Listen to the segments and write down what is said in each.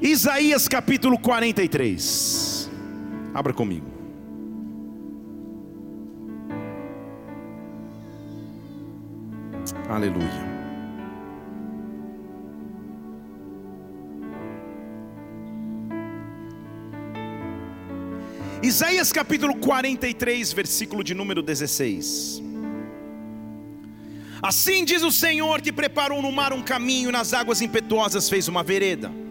Isaías capítulo 43. Abra comigo. Aleluia. Isaías capítulo 43, versículo de número 16. Assim diz o Senhor que preparou no mar um caminho, nas águas impetuosas fez uma vereda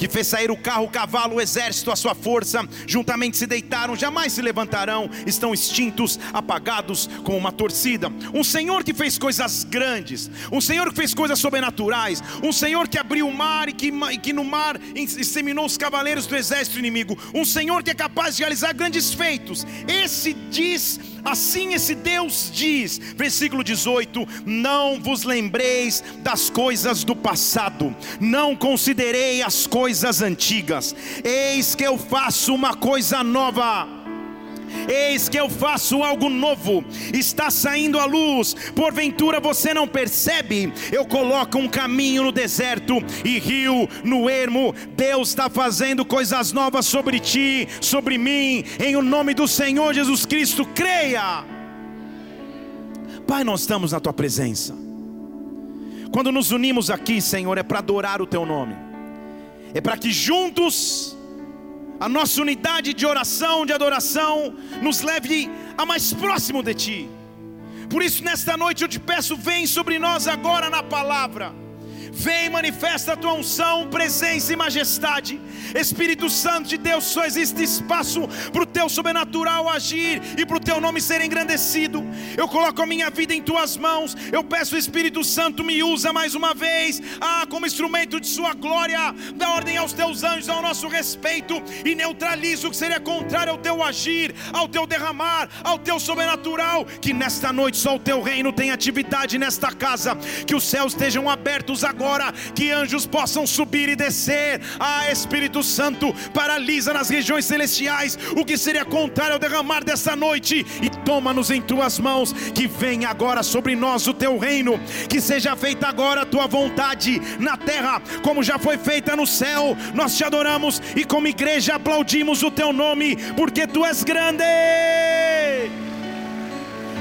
que fez sair o carro, o cavalo, o exército, a sua força, juntamente se deitaram, jamais se levantarão, estão extintos, apagados como uma torcida. Um Senhor que fez coisas grandes, um Senhor que fez coisas sobrenaturais, um Senhor que abriu o mar e que, e que no mar inseminou os cavaleiros do exército inimigo, um Senhor que é capaz de realizar grandes feitos. Esse diz Assim esse Deus diz, versículo 18: Não vos lembreis das coisas do passado, não considerei as coisas antigas, eis que eu faço uma coisa nova Eis que eu faço algo novo, está saindo a luz, porventura você não percebe? Eu coloco um caminho no deserto e rio no ermo. Deus está fazendo coisas novas sobre ti, sobre mim, em o nome do Senhor Jesus Cristo, creia. Pai, nós estamos na tua presença. Quando nos unimos aqui, Senhor, é para adorar o teu nome, é para que juntos a nossa unidade de oração, de adoração, nos leve a mais próximo de Ti. Por isso, nesta noite eu te peço, vem sobre nós agora na palavra Vem, manifesta a tua unção, presença e majestade. Espírito Santo de Deus, só existe espaço para o teu sobrenatural agir e para o teu nome ser engrandecido. Eu coloco a minha vida em tuas mãos. Eu peço, Espírito Santo, me usa mais uma vez, ah, como instrumento de Sua glória. Dá ordem aos teus anjos ao nosso respeito e neutraliza o que seria contrário ao teu agir, ao teu derramar, ao teu sobrenatural. Que nesta noite só o teu reino tem atividade nesta casa. Que os céus estejam abertos agora agora que anjos possam subir e descer. Ah, Espírito Santo, paralisa nas regiões celestiais o que seria contrário ao derramar dessa noite e toma-nos em tuas mãos. Que venha agora sobre nós o teu reino, que seja feita agora a tua vontade na terra, como já foi feita no céu. Nós te adoramos e, como igreja, aplaudimos o teu nome, porque tu és grande.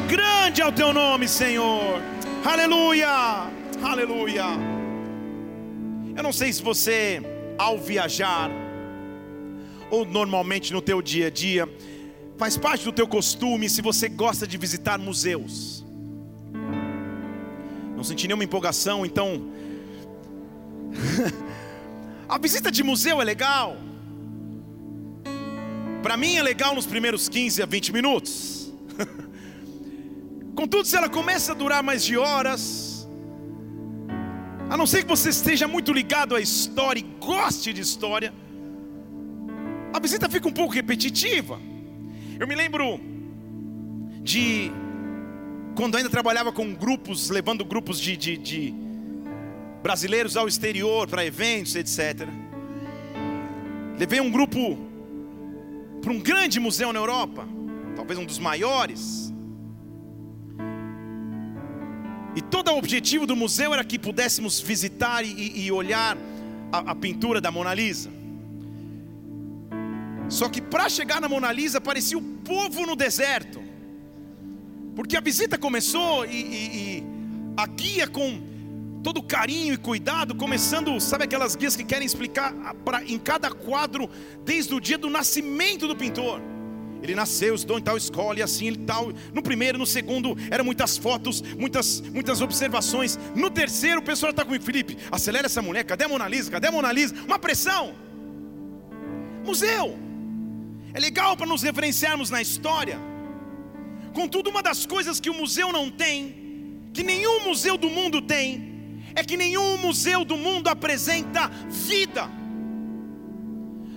Grande é o teu nome, Senhor. Aleluia. Aleluia. Eu não sei se você, ao viajar, ou normalmente no teu dia a dia, faz parte do teu costume se você gosta de visitar museus. Não senti nenhuma empolgação, então. a visita de museu é legal. Para mim é legal nos primeiros 15 a 20 minutos. Contudo, se ela começa a durar mais de horas, a não ser que você esteja muito ligado à história e goste de história, a visita fica um pouco repetitiva. Eu me lembro de quando ainda trabalhava com grupos, levando grupos de, de, de brasileiros ao exterior para eventos, etc. Levei um grupo para um grande museu na Europa, talvez um dos maiores. E todo o objetivo do museu era que pudéssemos visitar e, e olhar a, a pintura da Mona Lisa. Só que para chegar na Mona Lisa parecia o povo no deserto, porque a visita começou e, e, e a guia com todo carinho e cuidado, começando, sabe aquelas guias que querem explicar pra, em cada quadro desde o dia do nascimento do pintor. Ele nasceu, estudou em tal escola e assim ele tal. No primeiro, no segundo, eram muitas fotos, muitas, muitas observações. No terceiro, o pessoal está comigo, Felipe, acelera essa mulher, cadê a Mona Lisa? Cadê a Mona Lisa? Uma pressão. Museu. É legal para nos referenciarmos na história. Contudo, uma das coisas que o museu não tem, que nenhum museu do mundo tem, é que nenhum museu do mundo apresenta vida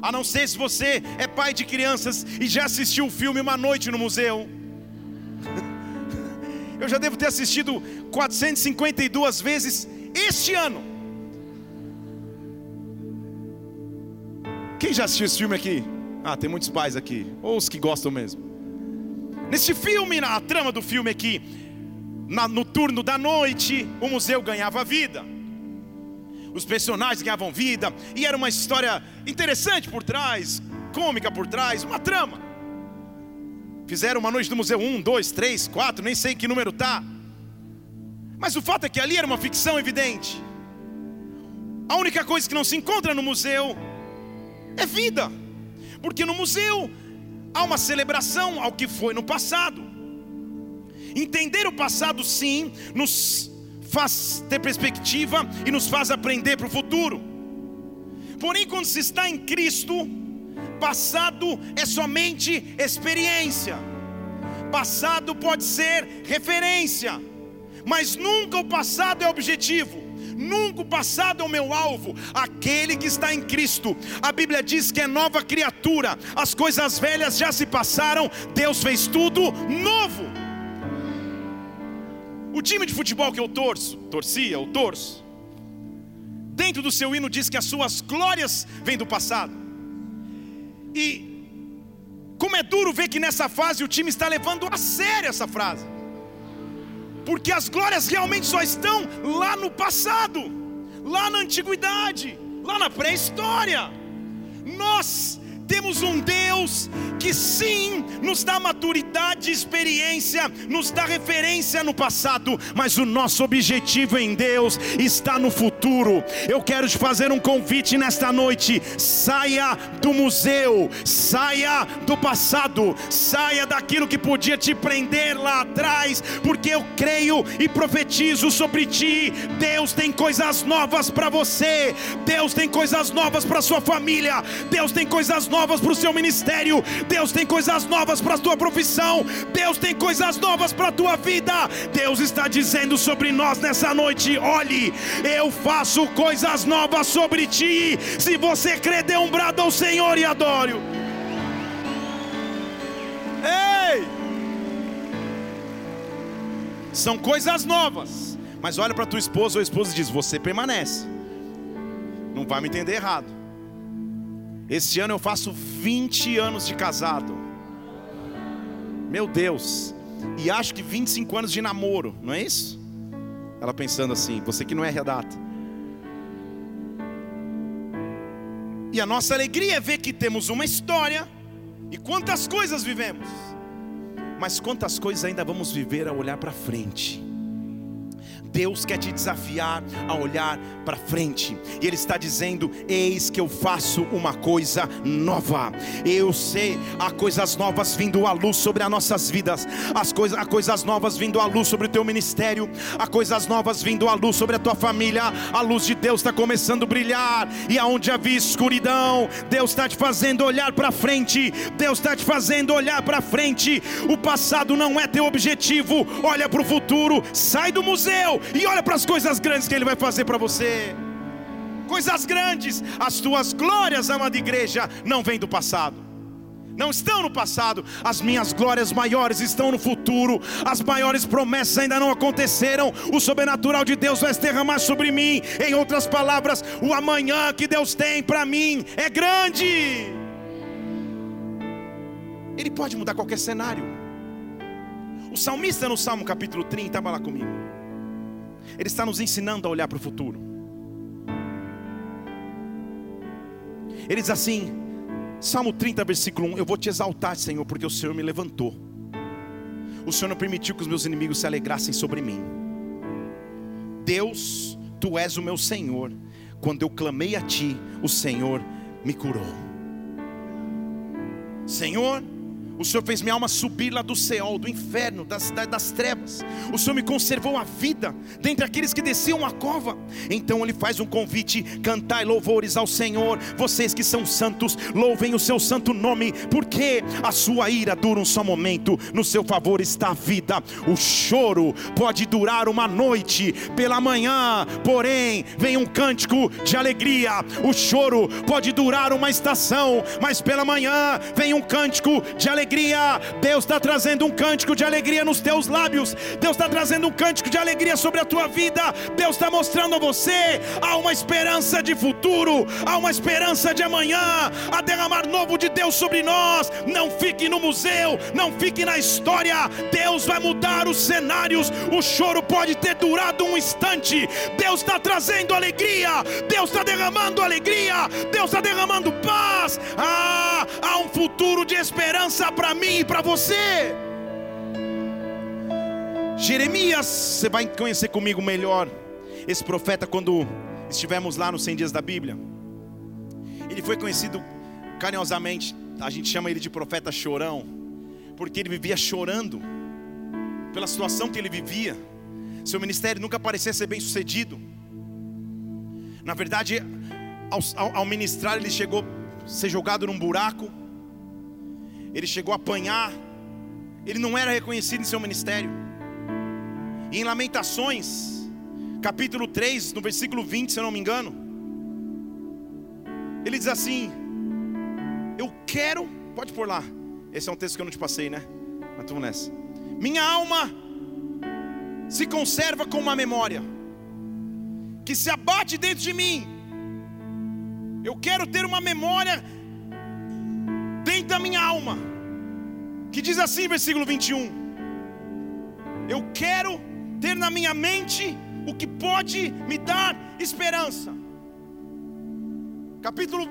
a não ser se você é pai de crianças e já assistiu o filme Uma Noite no Museu. Eu já devo ter assistido 452 vezes este ano. Quem já assistiu esse filme aqui? Ah, tem muitos pais aqui, ou os que gostam mesmo. Nesse filme, a trama do filme que na, no turno da noite o museu ganhava vida. Os personagens ganhavam vida, e era uma história interessante por trás, cômica por trás, uma trama. Fizeram uma noite do museu 1, 2, 3, 4, nem sei que número tá. Mas o fato é que ali era uma ficção evidente. A única coisa que não se encontra no museu é vida. Porque no museu há uma celebração ao que foi no passado. Entender o passado, sim, nos faz ter perspectiva e nos faz aprender para o futuro. Porém, quando se está em Cristo, passado é somente experiência, passado pode ser referência, mas nunca o passado é objetivo. Nunca o passado é o meu alvo, aquele que está em Cristo. A Bíblia diz que é nova criatura, as coisas velhas já se passaram, Deus fez tudo novo. O time de futebol que eu torço, torcia, eu torço, dentro do seu hino diz que as suas glórias vêm do passado. E como é duro ver que nessa fase o time está levando a sério essa frase. Porque as glórias realmente só estão lá no passado, lá na antiguidade, lá na pré-história. Nós temos um Deus que sim nos dá maturidade experiência, nos dá referência no passado, mas o nosso objetivo em Deus está no futuro. Eu quero te fazer um convite nesta noite: saia do museu, saia do passado, saia daquilo que podia te prender lá atrás, porque eu creio e profetizo sobre ti. Deus tem coisas novas para você, Deus tem coisas novas para sua família, Deus tem coisas novas novas para o seu ministério, Deus tem coisas novas para a tua profissão, Deus tem coisas novas para a tua vida. Deus está dizendo sobre nós nessa noite: olhe, eu faço coisas novas sobre ti. Se você crê, dê um brado ao Senhor e adore. Ei! São coisas novas. Mas olha para tua esposa ou esposa e diz: Você permanece. Não vai me entender errado. Este ano eu faço 20 anos de casado. Meu Deus. E acho que 25 anos de namoro, não é isso? Ela pensando assim, você que não é redata. E a nossa alegria é ver que temos uma história e quantas coisas vivemos. Mas quantas coisas ainda vamos viver a olhar para frente. Deus quer te desafiar a olhar para frente, e Ele está dizendo: Eis que eu faço uma coisa nova. Eu sei, há coisas novas vindo à luz sobre as nossas vidas, as há coisas novas vindo à luz sobre o teu ministério, há coisas novas vindo à luz sobre a tua família. A luz de Deus está começando a brilhar, e aonde havia escuridão, Deus está te fazendo olhar para frente. Deus está te fazendo olhar para frente. O passado não é teu objetivo. Olha para o futuro. Sai do museu e olha para as coisas grandes que Ele vai fazer para você. Coisas grandes, as tuas glórias, amada igreja, não vêm do passado. Não estão no passado, as minhas glórias maiores estão no futuro, as maiores promessas ainda não aconteceram, o sobrenatural de Deus vai se derramar sobre mim. Em outras palavras, o amanhã que Deus tem para mim é grande. Ele pode mudar qualquer cenário. O salmista no Salmo capítulo 30, estava lá comigo. Ele está nos ensinando a olhar para o futuro. Ele diz assim, Salmo 30, versículo 1: Eu vou te exaltar, Senhor, porque o Senhor me levantou. O Senhor não permitiu que os meus inimigos se alegrassem sobre mim. Deus, tu és o meu Senhor. Quando eu clamei a ti, o Senhor me curou. Senhor, o Senhor fez minha alma subir lá do céu, do inferno, das, das trevas. O Senhor me conservou a vida dentre aqueles que desciam a cova. Então Ele faz um convite: cantai louvores ao Senhor, vocês que são santos, louvem o seu santo nome, porque a sua ira dura um só momento, no seu favor está a vida. O choro pode durar uma noite, pela manhã, porém, vem um cântico de alegria. O choro pode durar uma estação, mas pela manhã vem um cântico de alegria alegria. Deus está trazendo um cântico de alegria nos teus lábios. Deus está trazendo um cântico de alegria sobre a tua vida. Deus está mostrando a você há uma esperança de futuro, há uma esperança de amanhã, a derramar novo de Deus sobre nós. Não fique no museu, não fique na história. Deus vai mudar os cenários. O choro pode ter durado um instante. Deus está trazendo alegria. Deus está derramando alegria. Deus está derramando paz. Ah, há um futuro de esperança para mim e para você. Jeremias, você vai conhecer comigo melhor esse profeta quando estivemos lá nos 100 dias da Bíblia. Ele foi conhecido carinhosamente, a gente chama ele de profeta chorão, porque ele vivia chorando pela situação que ele vivia. Seu ministério nunca parecia ser bem sucedido. Na verdade, ao, ao, ministrar, ele chegou a ser jogado num buraco, ele chegou a apanhar, ele não era reconhecido em seu ministério. E em Lamentações, capítulo 3, no versículo 20, se eu não me engano, ele diz assim: Eu quero, pode pôr lá, esse é um texto que eu não te passei, né? Mas vamos nessa. Minha alma se conserva com uma memória que se abate dentro de mim. Eu quero ter uma memória da minha alma, que diz assim, versículo 21. Eu quero ter na minha mente o que pode me dar esperança. Capítulo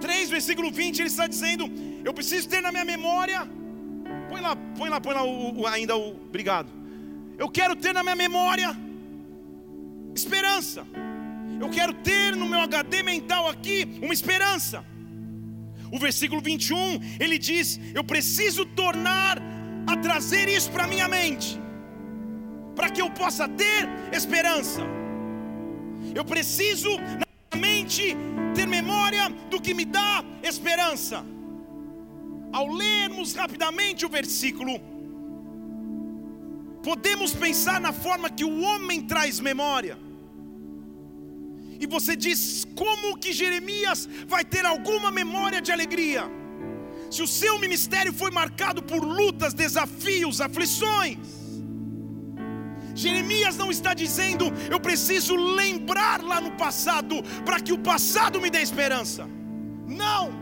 3, versículo 20, ele está dizendo: Eu preciso ter na minha memória. Põe lá, põe lá, põe lá o, o, ainda o. Obrigado. Eu quero ter na minha memória esperança. Eu quero ter no meu HD mental aqui uma esperança. O versículo 21, ele diz: Eu preciso tornar a trazer isso para minha mente, para que eu possa ter esperança. Eu preciso, na mente, ter memória do que me dá esperança. Ao lermos rapidamente o versículo, podemos pensar na forma que o homem traz memória. E você diz: como que Jeremias vai ter alguma memória de alegria? Se o seu ministério foi marcado por lutas, desafios, aflições. Jeremias não está dizendo, eu preciso lembrar lá no passado, para que o passado me dê esperança. Não,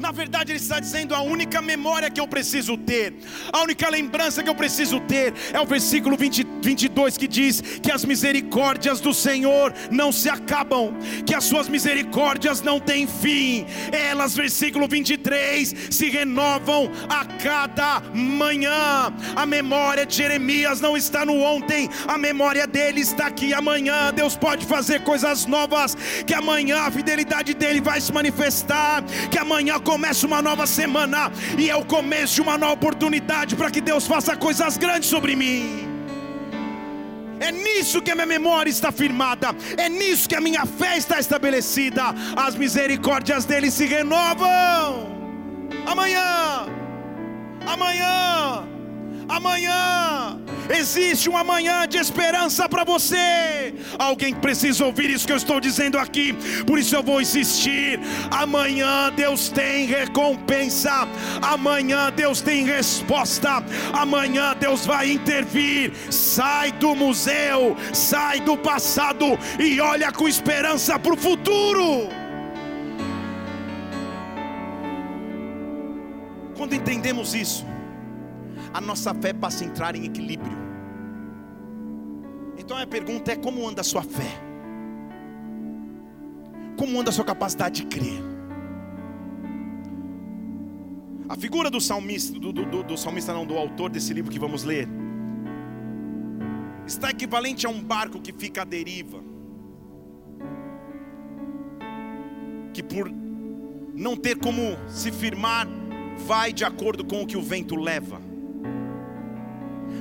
na verdade, ele está dizendo: a única memória que eu preciso ter, a única lembrança que eu preciso ter, é o versículo 20, 22 que diz que as misericórdias do Senhor não se acabam, que as suas misericórdias não têm fim, elas, versículo 23, se renovam a cada manhã. A memória de Jeremias não está no ontem, a memória dele está aqui amanhã. Deus pode fazer coisas novas, que amanhã a fidelidade dele vai se manifestar, que amanhã começa uma nova semana e é o começo de uma nova oportunidade para que Deus faça coisas grandes sobre mim. É nisso que a minha memória está firmada, é nisso que a minha fé está estabelecida. As misericórdias dele se renovam. Amanhã, amanhã, amanhã. Existe um amanhã de esperança para você. Alguém precisa ouvir isso que eu estou dizendo aqui, por isso eu vou insistir. Amanhã Deus tem recompensa, amanhã Deus tem resposta, amanhã Deus vai intervir. Sai do museu, sai do passado e olha com esperança para o futuro. Quando entendemos isso, a nossa fé passa a entrar em equilíbrio. Então a pergunta é: como anda a sua fé? Como anda a sua capacidade de crer? A figura do salmista, do, do, do, salmista não, do autor desse livro que vamos ler, está equivalente a um barco que fica à deriva, que por não ter como se firmar, vai de acordo com o que o vento leva.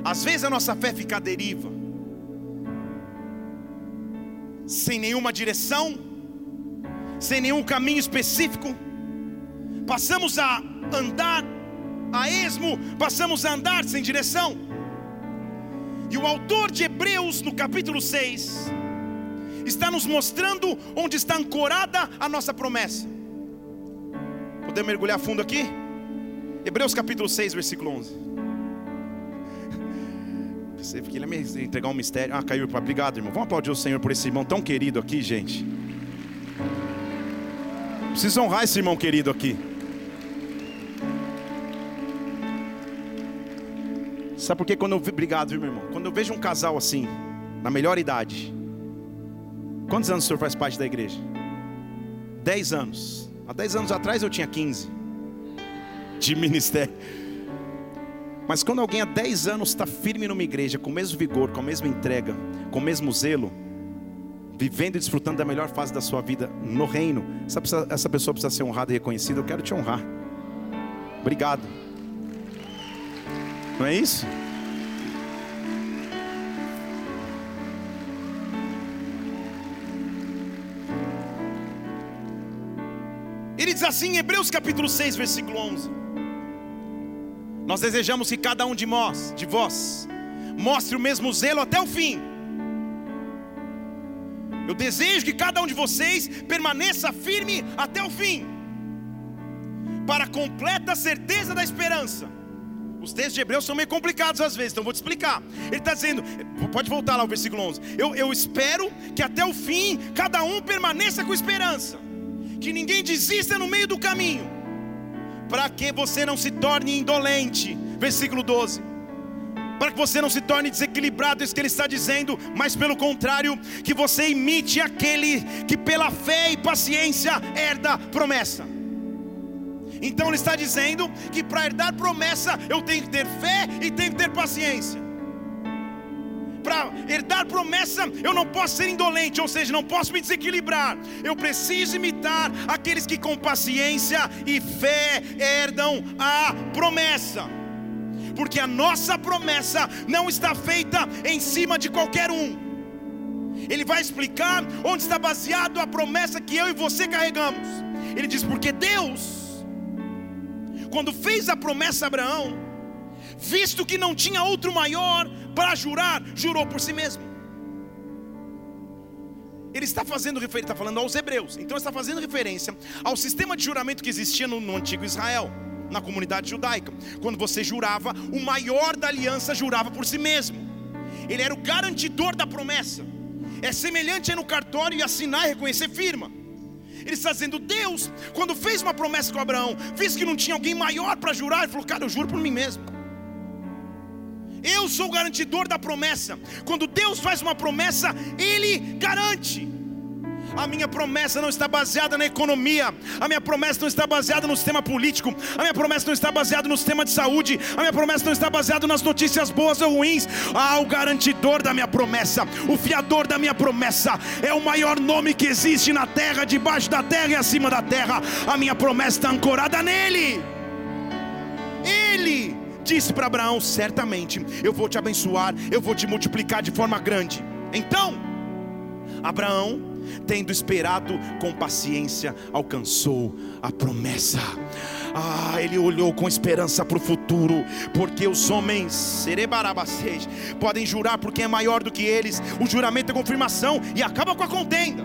Às vezes a nossa fé fica à deriva, sem nenhuma direção, sem nenhum caminho específico. Passamos a andar a esmo, passamos a andar sem direção. E o autor de Hebreus, no capítulo 6, está nos mostrando onde está ancorada a nossa promessa. Podemos mergulhar fundo aqui? Hebreus capítulo 6, versículo 11. Pensei que ele ia me entregar um mistério. Ah, caiu. Obrigado, irmão. Vamos aplaudir o Senhor por esse irmão tão querido aqui, gente. Preciso honrar esse irmão querido aqui. Sabe por quê? Quando eu obrigado, meu irmão? Quando eu vejo um casal assim, na melhor idade. Quantos anos o senhor faz parte da igreja? Dez anos. Há dez anos atrás eu tinha 15 de ministério. Mas quando alguém há 10 anos está firme numa igreja, com o mesmo vigor, com a mesma entrega, com o mesmo zelo, vivendo e desfrutando da melhor fase da sua vida no reino, essa, pessoa precisa ser honrada e reconhecida. Eu quero te honrar. Obrigado. Não é isso? Ele diz assim em Hebreus capítulo 6, versículo 11: Nós desejamos que cada um de nós, de vós, mostre o mesmo zelo até o fim eu desejo que cada um de vocês permaneça firme até o fim, para a completa certeza da esperança. Os textos de Hebreus são meio complicados às vezes, então vou te explicar. Ele está dizendo, pode voltar lá o versículo 11. Eu, eu espero que até o fim cada um permaneça com esperança, que ninguém desista no meio do caminho, para que você não se torne indolente. Versículo 12 para que você não se torne desequilibrado, isso que ele está dizendo, mas pelo contrário, que você imite aquele que pela fé e paciência herda promessa. Então ele está dizendo que para herdar promessa eu tenho que ter fé e tenho que ter paciência. Para herdar promessa eu não posso ser indolente, ou seja, não posso me desequilibrar. Eu preciso imitar aqueles que com paciência e fé herdam a promessa porque a nossa promessa não está feita em cima de qualquer um. Ele vai explicar onde está baseado a promessa que eu e você carregamos. Ele diz: porque Deus, quando fez a promessa a Abraão, visto que não tinha outro maior para jurar, jurou por si mesmo. Ele está fazendo referência, está falando aos hebreus, então está fazendo referência ao sistema de juramento que existia no, no antigo Israel na comunidade judaica. Quando você jurava, o maior da aliança jurava por si mesmo. Ele era o garantidor da promessa. É semelhante a no cartório e assinar e reconhecer firma. Ele está dizendo: Deus, quando fez uma promessa com Abraão, visto que não tinha alguém maior para jurar, ele falou: Cara, eu juro por mim mesmo. Eu sou o garantidor da promessa. Quando Deus faz uma promessa, Ele garante. A minha promessa não está baseada na economia. A minha promessa não está baseada no sistema político. A minha promessa não está baseada no sistema de saúde. A minha promessa não está baseada nas notícias boas ou ruins. Ah, o garantidor da minha promessa, o fiador da minha promessa, é o maior nome que existe na terra, debaixo da terra e acima da terra. A minha promessa está ancorada nele. Ele disse para Abraão: certamente eu vou te abençoar, eu vou te multiplicar de forma grande. Então, Abraão tendo esperado com paciência, alcançou a promessa. Ah, ele olhou com esperança para o futuro, porque os homens podem jurar por quem é maior do que eles. O juramento é confirmação e acaba com a contenda.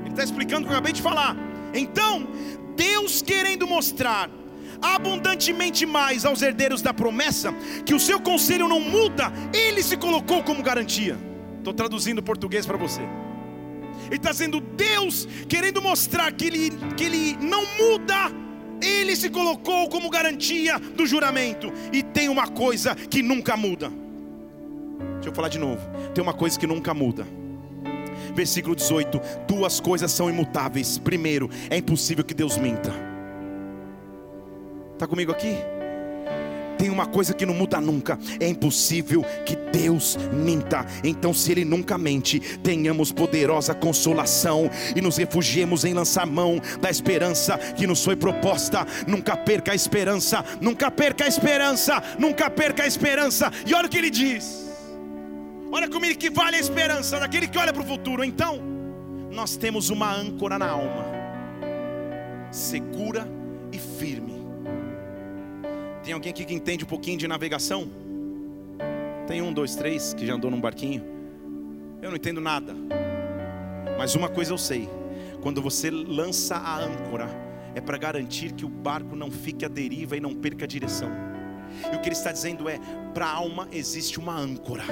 Ele está explicando o que eu acabei de falar. Então, Deus querendo mostrar abundantemente mais aos herdeiros da promessa, que o seu conselho não muda, ele se colocou como garantia. Estou traduzindo português para você. Ele está dizendo Deus querendo mostrar que ele, que ele não muda. Ele se colocou como garantia do juramento. E tem uma coisa que nunca muda. Deixa eu falar de novo. Tem uma coisa que nunca muda. Versículo 18: Duas coisas são imutáveis. Primeiro, é impossível que Deus minta. Está comigo aqui? tem uma coisa que não muda nunca: é impossível que Deus minta. Então, se Ele nunca mente, tenhamos poderosa consolação e nos refugiemos em lançar mão da esperança que nos foi proposta. Nunca perca a esperança, nunca perca a esperança, nunca perca a esperança. E olha o que Ele diz: olha como Ele que vale a esperança daquele que olha para o futuro. Então, nós temos uma âncora na alma, segura e firme tem alguém aqui que entende um pouquinho de navegação? Tem um, dois, três que já andou num barquinho? Eu não entendo nada. Mas uma coisa eu sei: quando você lança a âncora, é para garantir que o barco não fique à deriva e não perca a direção. E o que ele está dizendo é: para a alma existe uma âncora.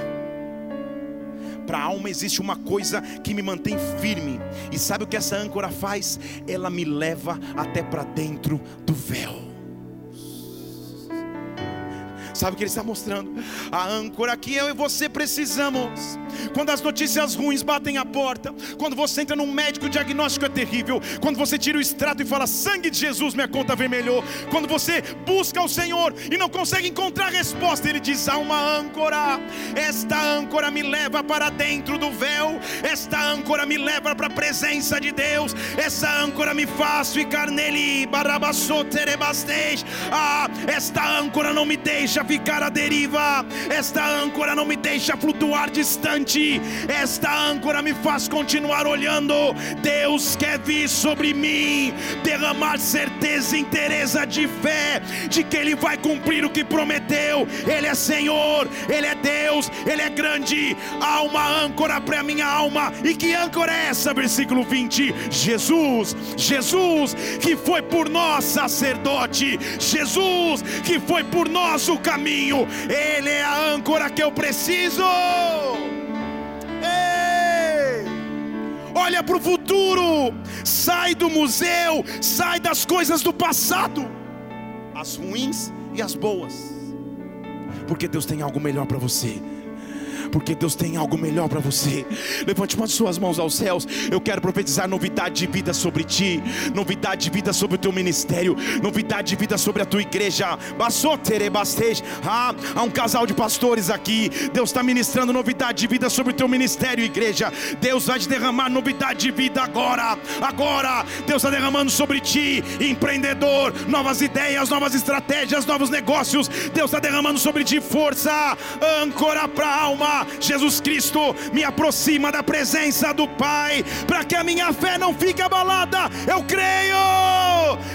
Para a alma existe uma coisa que me mantém firme. E sabe o que essa âncora faz? Ela me leva até para dentro do véu. Sabe o que ele está mostrando? A âncora que eu e você precisamos. Quando as notícias ruins batem a porta, quando você entra num médico, o diagnóstico é terrível. Quando você tira o extrato e fala: sangue de Jesus, minha conta vermelhou. Quando você busca o Senhor e não consegue encontrar resposta, Ele diz: há uma âncora. Esta âncora me leva para dentro do véu. Esta âncora me leva para a presença de Deus. Essa âncora me faz ficar nele. Ah, esta âncora não me deixa ficar à deriva. Esta âncora não me deixa flutuar distante. Esta âncora me faz continuar olhando. Deus quer vir sobre mim, derramar certeza interesa de fé de que Ele vai cumprir o que prometeu. Ele é Senhor, Ele é Deus, Ele é grande. Há uma âncora para minha alma. E que âncora é essa? Versículo 20: Jesus, Jesus que foi por nós sacerdote, Jesus que foi por nós o caminho, Ele é a âncora que eu preciso. Olha para o futuro, sai do museu, sai das coisas do passado, as ruins e as boas, porque Deus tem algo melhor para você porque Deus tem algo melhor para você. Levante uma de suas mãos aos céus. Eu quero profetizar novidade de vida sobre ti, novidade de vida sobre o teu ministério, novidade de vida sobre a tua igreja. Ah, há um casal de pastores aqui. Deus está ministrando novidade de vida sobre o teu ministério, igreja. Deus vai te derramar novidade de vida agora. Agora, Deus está derramando sobre ti, empreendedor, novas ideias, novas estratégias, novos negócios. Deus está derramando sobre ti força, âncora para a alma Jesus Cristo me aproxima da presença do Pai, para que a minha fé não fique abalada. Eu creio,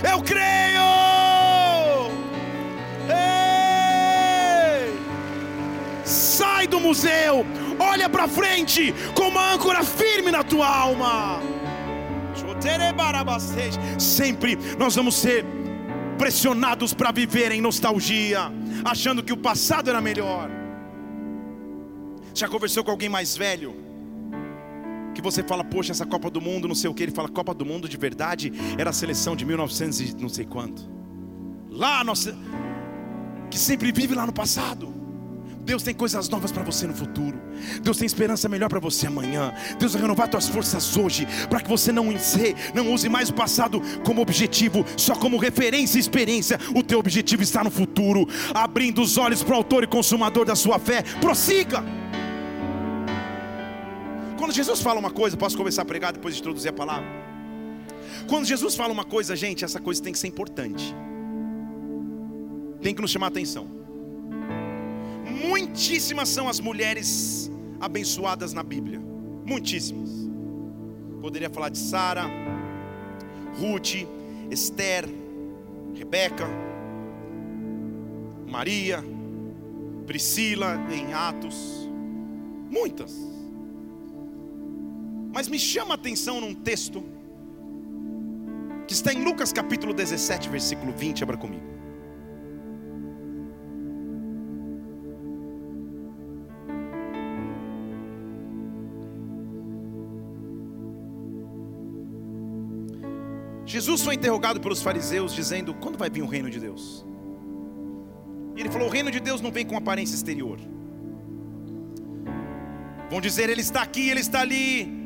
eu creio. Ei! Sai do museu, olha para frente, com uma âncora firme na tua alma. Sempre nós vamos ser pressionados para viver em nostalgia, achando que o passado era melhor. Já conversou com alguém mais velho? Que você fala, poxa, essa Copa do Mundo, não sei o que. Ele fala, Copa do Mundo de verdade era a seleção de 1900 e não sei quanto. Lá, nossa, que sempre vive lá no passado. Deus tem coisas novas para você no futuro. Deus tem esperança melhor para você amanhã. Deus vai renovar suas forças hoje, para que você não use, não use mais o passado como objetivo, só como referência e experiência. O teu objetivo está no futuro, abrindo os olhos para o autor e consumador da sua fé. Prossiga. Quando Jesus fala uma coisa, posso começar a pregar depois de introduzir a palavra? Quando Jesus fala uma coisa, gente, essa coisa tem que ser importante. Tem que nos chamar a atenção. Muitíssimas são as mulheres abençoadas na Bíblia. Muitíssimas. Poderia falar de Sara, Ruth, Esther, Rebeca, Maria, Priscila em Atos. Muitas. Mas me chama a atenção num texto que está em Lucas capítulo 17, versículo 20, abra comigo. Jesus foi interrogado pelos fariseus, dizendo: Quando vai vir o reino de Deus? E ele falou: O reino de Deus não vem com aparência exterior. Vão dizer: Ele está aqui, Ele está ali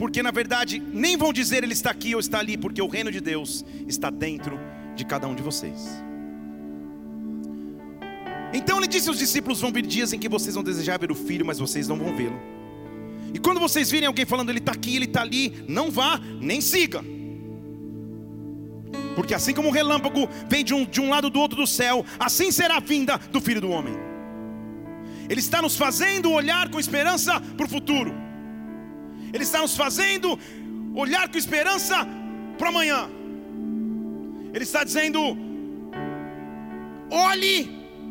porque na verdade nem vão dizer ele está aqui ou está ali, porque o reino de Deus está dentro de cada um de vocês. Então ele disse aos discípulos: Vão vir dias em que vocês vão desejar ver o filho, mas vocês não vão vê-lo. E quando vocês virem alguém falando, ele está aqui, ele está ali, não vá, nem siga. Porque assim como o relâmpago vem de um, de um lado do outro do céu, assim será a vinda do filho do homem. Ele está nos fazendo olhar com esperança para o futuro. Ele está nos fazendo olhar com esperança para amanhã. Ele está dizendo: olhe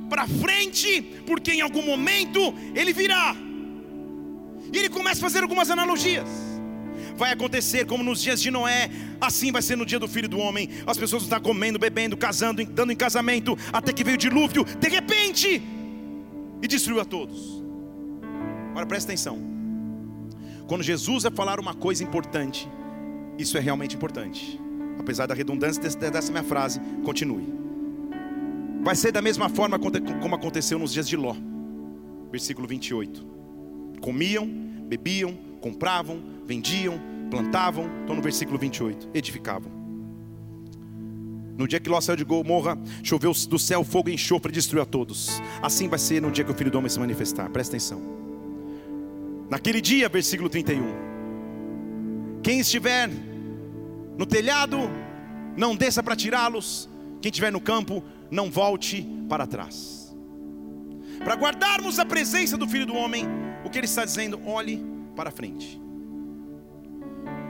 para frente, porque em algum momento ele virá. E ele começa a fazer algumas analogias. vai acontecer como nos dias de Noé, assim vai ser no dia do filho do homem. As pessoas estão comendo, bebendo, casando, dando em casamento, até que veio o dilúvio, de repente, e destruiu a todos. Agora presta atenção. Quando Jesus vai falar uma coisa importante, isso é realmente importante. Apesar da redundância dessa minha frase, continue. Vai ser da mesma forma como aconteceu nos dias de Ló. Versículo 28. Comiam, bebiam, compravam, vendiam, plantavam. Estou no versículo 28. Edificavam. No dia que Ló saiu de Gomorra, choveu do céu fogo e enxofre e destruiu a todos. Assim vai ser no dia que o filho do homem se manifestar. Presta atenção. Naquele dia, versículo 31. Quem estiver no telhado, não desça para tirá-los. Quem estiver no campo, não volte para trás. Para guardarmos a presença do Filho do Homem, o que ele está dizendo, olhe para frente.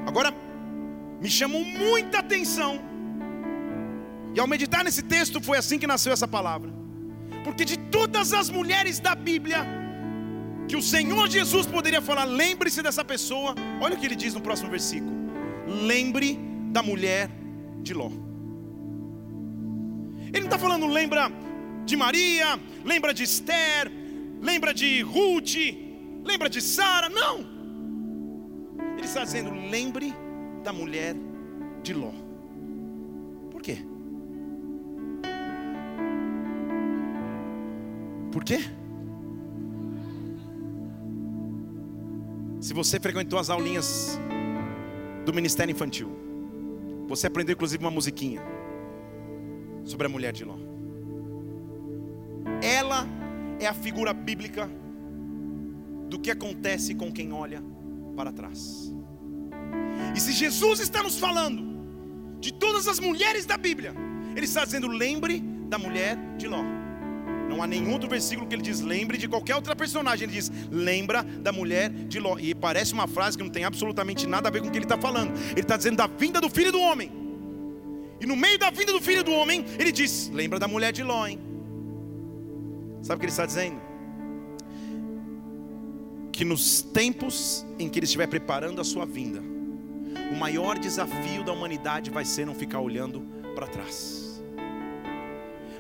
Agora, me chamou muita atenção, e ao meditar nesse texto, foi assim que nasceu essa palavra, porque de todas as mulheres da Bíblia, que o Senhor Jesus poderia falar, lembre-se dessa pessoa, olha o que ele diz no próximo versículo: lembre da mulher de Ló. Ele não está falando, lembra de Maria, lembra de Esther, lembra de Ruth, lembra de Sara, não. Ele está dizendo, lembre da mulher de Ló. Por quê? Por quê? Se você frequentou as aulinhas do Ministério Infantil, você aprendeu inclusive uma musiquinha sobre a mulher de Ló. Ela é a figura bíblica do que acontece com quem olha para trás. E se Jesus está nos falando de todas as mulheres da Bíblia, Ele está dizendo: lembre da mulher de Ló. Não há nenhum outro versículo que ele diz lembre de qualquer outra personagem. Ele diz lembra da mulher de Ló. E parece uma frase que não tem absolutamente nada a ver com o que ele está falando. Ele está dizendo da vinda do filho do homem. E no meio da vinda do filho do homem, ele diz: lembra da mulher de Ló, hein? Sabe o que ele está dizendo? Que nos tempos em que ele estiver preparando a sua vinda, o maior desafio da humanidade vai ser não ficar olhando para trás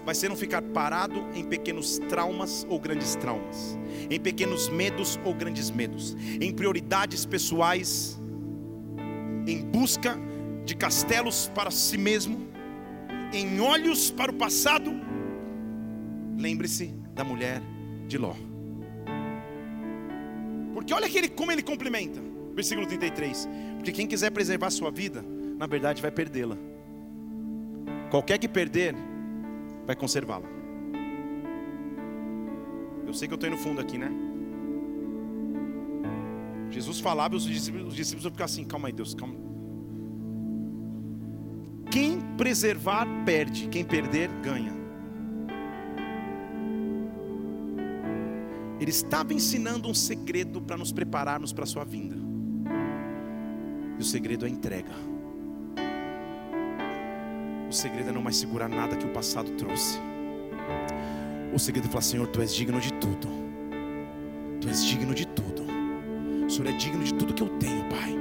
vai ser não ficar parado em pequenos traumas ou grandes traumas, em pequenos medos ou grandes medos, em prioridades pessoais, em busca de castelos para si mesmo, em olhos para o passado. Lembre-se da mulher de Ló. Porque olha que ele, como ele complementa, versículo 33. Porque quem quiser preservar sua vida, na verdade vai perdê-la. Qualquer que perder, vai conservá-la. Eu sei que eu estou indo fundo aqui, né? Jesus falava e os discípulos, os discípulos vão ficar assim: calma aí, Deus, calma. Quem preservar, perde, quem perder, ganha. Ele estava ensinando um segredo para nos prepararmos para a sua vinda. E o segredo é a entrega. O segredo é não mais segurar nada que o passado trouxe. O segredo é falar: Senhor, tu és digno de tudo. Tu és digno de tudo. O Senhor é digno de tudo que eu tenho, Pai.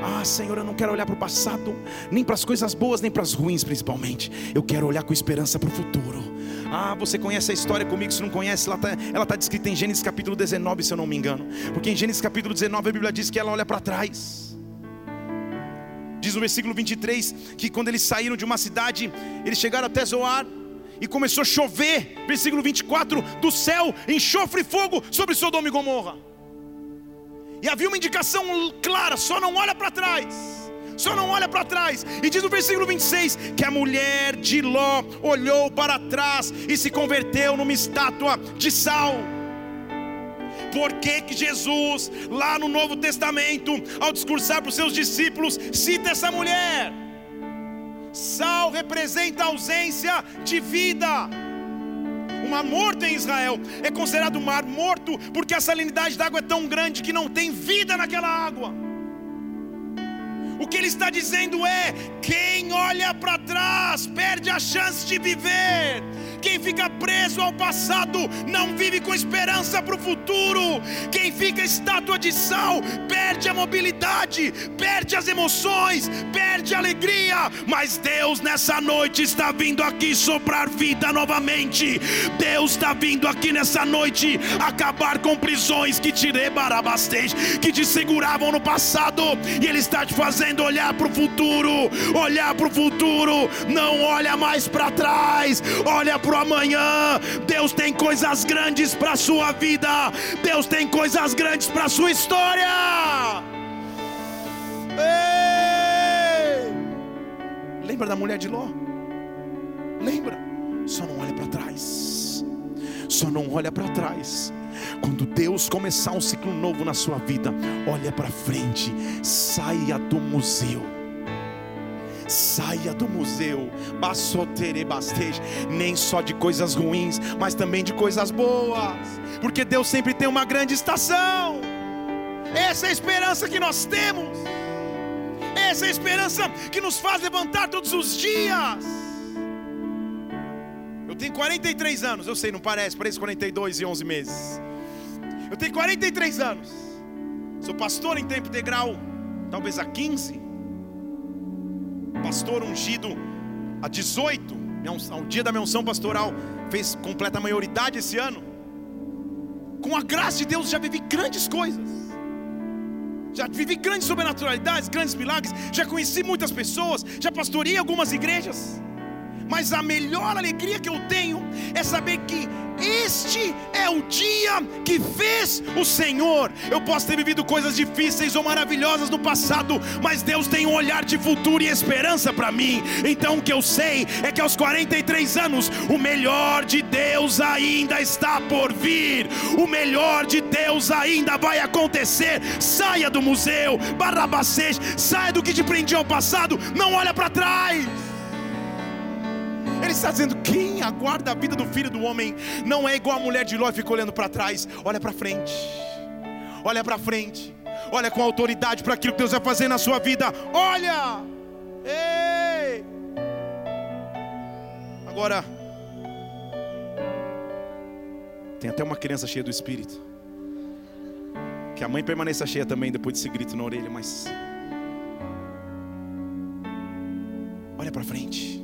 Ah, Senhor, eu não quero olhar para o passado, nem para as coisas boas, nem para as ruins, principalmente. Eu quero olhar com esperança para o futuro. Ah, você conhece a história comigo? Se não conhece, ela está tá descrita em Gênesis capítulo 19, se eu não me engano. Porque em Gênesis capítulo 19 a Bíblia diz que ela olha para trás. Diz no versículo 23 que quando eles saíram de uma cidade, eles chegaram até Zoar e começou a chover. Versículo 24: do céu enxofre e fogo sobre Sodoma e Gomorra. E havia uma indicação clara: só não olha para trás. Só não olha para trás. E diz no versículo 26 que a mulher de Ló olhou para trás e se converteu numa estátua de sal. Por que, que Jesus, lá no Novo Testamento, ao discursar para os seus discípulos, cita essa mulher? Sal representa a ausência de vida. O mar morto em Israel é considerado mar morto porque a salinidade da água é tão grande que não tem vida naquela água. O que ele está dizendo é: quem olha para trás perde a chance de viver, Quem fica preso ao passado não vive com esperança para o futuro. Quem fica estátua de sal perde a mobilidade, perde as emoções, perde a alegria. Mas Deus nessa noite está vindo aqui soprar vida novamente. Deus está vindo aqui nessa noite acabar com prisões que te rebarabastej, que te seguravam no passado, e Ele está te fazendo olhar para o futuro, olhar para o futuro, não olha mais para trás, olha para o amanhã. Deus tem coisas grandes para a sua vida, Deus tem coisas grandes para a sua história. Ei! Lembra da mulher de Ló? Lembra? Só não olha para trás. Só não olha para trás. Quando Deus começar um ciclo novo na sua vida, olha para frente, saia do museu. Saia do museu, nem só de coisas ruins, mas também de coisas boas, porque Deus sempre tem uma grande estação. Essa é a esperança que nós temos, essa é a esperança que nos faz levantar todos os dias. Eu tenho 43 anos, eu sei, não parece, parece 42 e 11 meses. Eu tenho 43 anos. Sou pastor em tempo integral, talvez há 15. Pastor ungido há 18. O dia da minha unção pastoral fez completa maioridade esse ano. Com a graça de Deus já vivi grandes coisas. Já vivi grandes sobrenaturalidades, grandes milagres. Já conheci muitas pessoas. Já pastorei algumas igrejas. Mas a melhor alegria que eu tenho é saber que este é o dia que fez o Senhor. Eu posso ter vivido coisas difíceis ou maravilhosas no passado, mas Deus tem um olhar de futuro e esperança para mim. Então o que eu sei é que aos 43 anos, o melhor de Deus ainda está por vir. O melhor de Deus ainda vai acontecer. Saia do museu, Barrabacês, saia do que te prendia ao passado, não olha para trás. Está dizendo: quem aguarda a vida do filho do homem não é igual a mulher de Ló e fica olhando para trás, olha para frente, olha para frente, olha com autoridade para aquilo que Deus vai fazer na sua vida. Olha, ei, agora tem até uma criança cheia do Espírito. Que a mãe permaneça cheia também depois desse grito na orelha, mas olha para frente.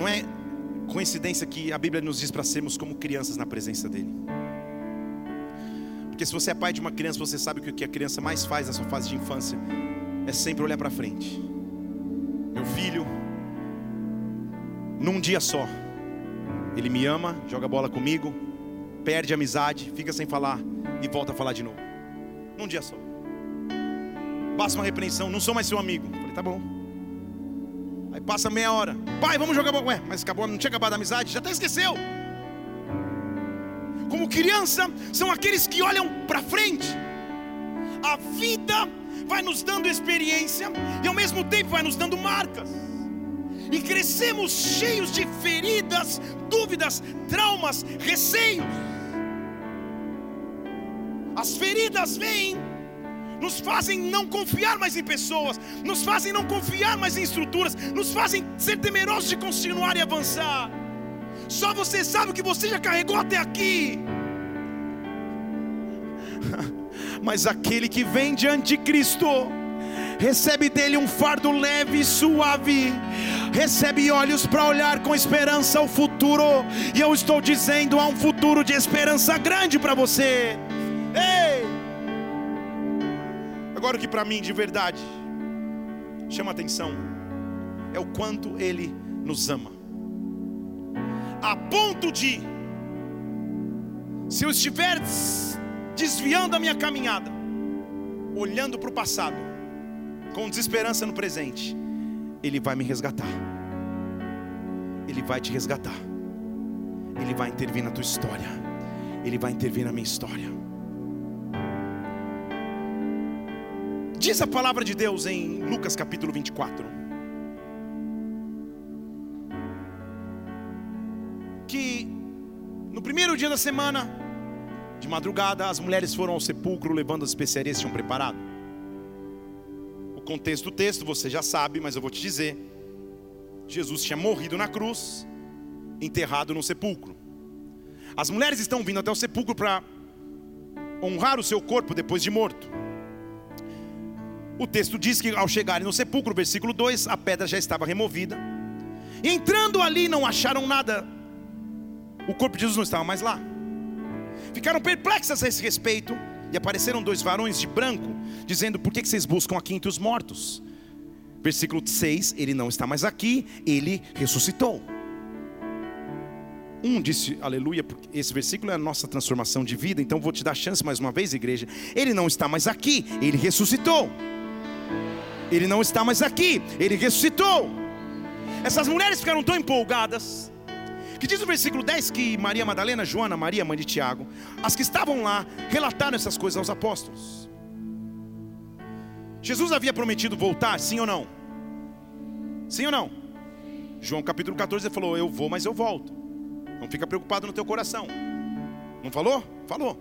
Não é coincidência que a Bíblia nos diz para sermos como crianças na presença dEle. Porque se você é pai de uma criança, você sabe que o que a criança mais faz na sua fase de infância é sempre olhar para frente. Meu filho, num dia só, ele me ama, joga bola comigo, perde a amizade, fica sem falar e volta a falar de novo. Num dia só. Passa uma repreensão, não sou mais seu amigo. Falei, tá bom. Aí passa meia hora. Pai, vamos jogar bola. Ué, mas acabou, não tinha acabado a amizade? Já até esqueceu. Como criança, são aqueles que olham para frente. A vida vai nos dando experiência e ao mesmo tempo vai nos dando marcas. E crescemos cheios de feridas, dúvidas, traumas, receios. As feridas vêm nos fazem não confiar mais em pessoas, nos fazem não confiar mais em estruturas, nos fazem ser temerosos de continuar e avançar. Só você sabe o que você já carregou até aqui. Mas aquele que vem diante de Cristo, recebe dele um fardo leve e suave, recebe olhos para olhar com esperança ao futuro, e eu estou dizendo: há um futuro de esperança grande para você. Ei! Agora, o que para mim de verdade chama atenção é o quanto Ele nos ama, a ponto de, se eu estiver desviando a minha caminhada, olhando para o passado, com desesperança no presente, Ele vai me resgatar, Ele vai te resgatar, Ele vai intervir na tua história, Ele vai intervir na minha história. Diz a palavra de Deus em Lucas capítulo 24. Que no primeiro dia da semana, de madrugada, as mulheres foram ao sepulcro levando as especiarias que tinham preparado. O contexto do texto, você já sabe, mas eu vou te dizer. Jesus tinha morrido na cruz, enterrado no sepulcro. As mulheres estão vindo até o sepulcro para honrar o seu corpo depois de morto. O texto diz que ao chegarem no sepulcro, versículo 2, a pedra já estava removida. E entrando ali não acharam nada. O corpo de Jesus não estava mais lá. Ficaram perplexas a esse respeito e apareceram dois varões de branco, dizendo: Por que vocês buscam aqui entre os mortos? Versículo 6: Ele não está mais aqui, ele ressuscitou. Um disse aleluia, porque esse versículo é a nossa transformação de vida, então vou te dar chance mais uma vez, igreja. Ele não está mais aqui, ele ressuscitou. Ele não está mais aqui, ele ressuscitou. Essas mulheres ficaram tão empolgadas, que diz o versículo 10 que Maria Madalena, Joana, Maria, mãe de Tiago, as que estavam lá, relataram essas coisas aos apóstolos. Jesus havia prometido voltar, sim ou não? Sim ou não? João capítulo 14 ele falou: Eu vou, mas eu volto. Não fica preocupado no teu coração. Não falou? Falou.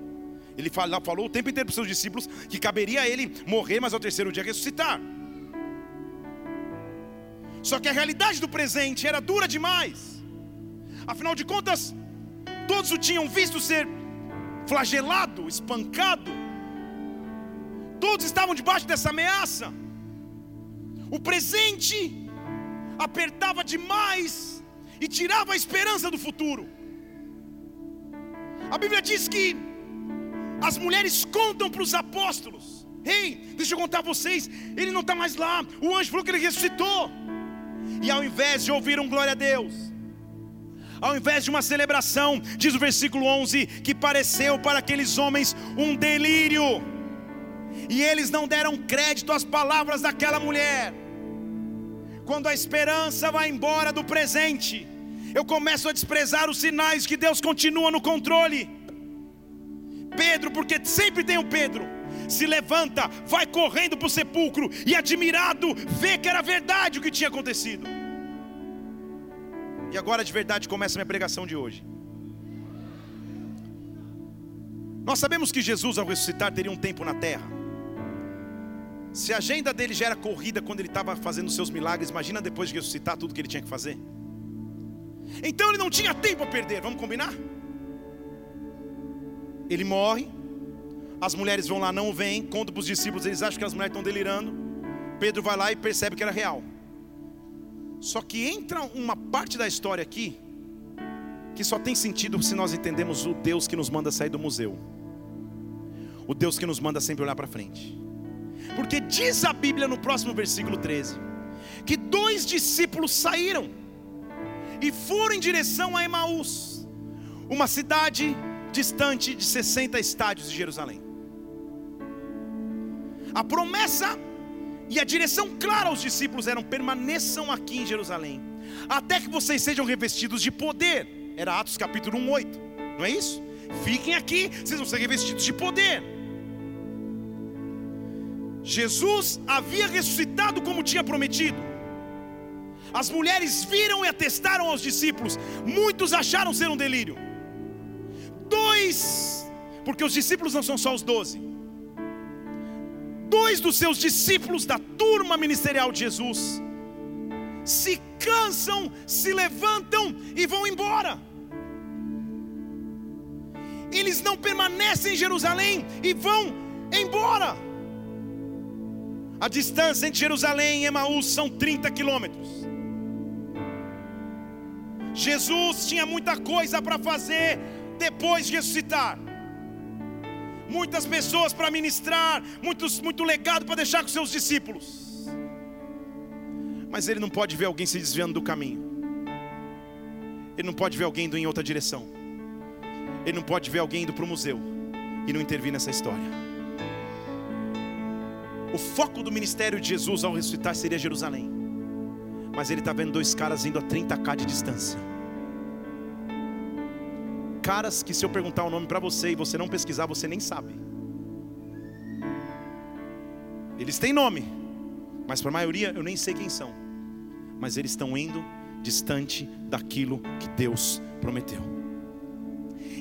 Ele falou o tempo inteiro para os seus discípulos que caberia a ele morrer, mas ao terceiro dia ressuscitar. Só que a realidade do presente era dura demais. Afinal de contas, todos o tinham visto ser flagelado, espancado. Todos estavam debaixo dessa ameaça. O presente apertava demais e tirava a esperança do futuro. A Bíblia diz que as mulheres contam para os apóstolos: Ei, deixa eu contar a vocês, ele não está mais lá. O anjo falou que ele ressuscitou. E ao invés de ouvir um glória a Deus, ao invés de uma celebração, diz o versículo 11: que pareceu para aqueles homens um delírio, e eles não deram crédito às palavras daquela mulher. Quando a esperança vai embora do presente, eu começo a desprezar os sinais que Deus continua no controle. Pedro, porque sempre tem o Pedro, se levanta, vai correndo para o sepulcro e, admirado, vê que era verdade o que tinha acontecido. E agora de verdade começa a minha pregação de hoje. Nós sabemos que Jesus, ao ressuscitar, teria um tempo na terra. Se a agenda dele já era corrida quando ele estava fazendo seus milagres, imagina depois de ressuscitar tudo que ele tinha que fazer. Então ele não tinha tempo a perder, vamos combinar? Ele morre, as mulheres vão lá, não vêm, conta para os discípulos, eles acham que as mulheres estão delirando. Pedro vai lá e percebe que era real. Só que entra uma parte da história aqui que só tem sentido se nós entendemos o Deus que nos manda sair do museu. O Deus que nos manda sempre olhar para frente. Porque diz a Bíblia no próximo versículo 13 que dois discípulos saíram e foram em direção a Emaús, uma cidade distante de 60 estádios de Jerusalém. A promessa e a direção clara aos discípulos eram: permaneçam aqui em Jerusalém, até que vocês sejam revestidos de poder. Era Atos capítulo 1, 8, não é isso? Fiquem aqui, vocês vão ser revestidos de poder. Jesus havia ressuscitado como tinha prometido. As mulheres viram e atestaram aos discípulos. Muitos acharam ser um delírio. Dois, porque os discípulos não são só os doze. Dois dos seus discípulos da turma ministerial de Jesus se cansam, se levantam e vão embora. Eles não permanecem em Jerusalém e vão embora. A distância entre Jerusalém e Emaús são 30 quilômetros. Jesus tinha muita coisa para fazer depois de ressuscitar. Muitas pessoas para ministrar, muitos, muito legado para deixar com seus discípulos. Mas ele não pode ver alguém se desviando do caminho. Ele não pode ver alguém indo em outra direção. Ele não pode ver alguém indo para o museu e não intervir nessa história. O foco do ministério de Jesus ao ressuscitar seria Jerusalém. Mas ele está vendo dois caras indo a 30k de distância. Caras que se eu perguntar o nome para você e você não pesquisar, você nem sabe. Eles têm nome, mas para a maioria eu nem sei quem são. Mas eles estão indo distante daquilo que Deus prometeu.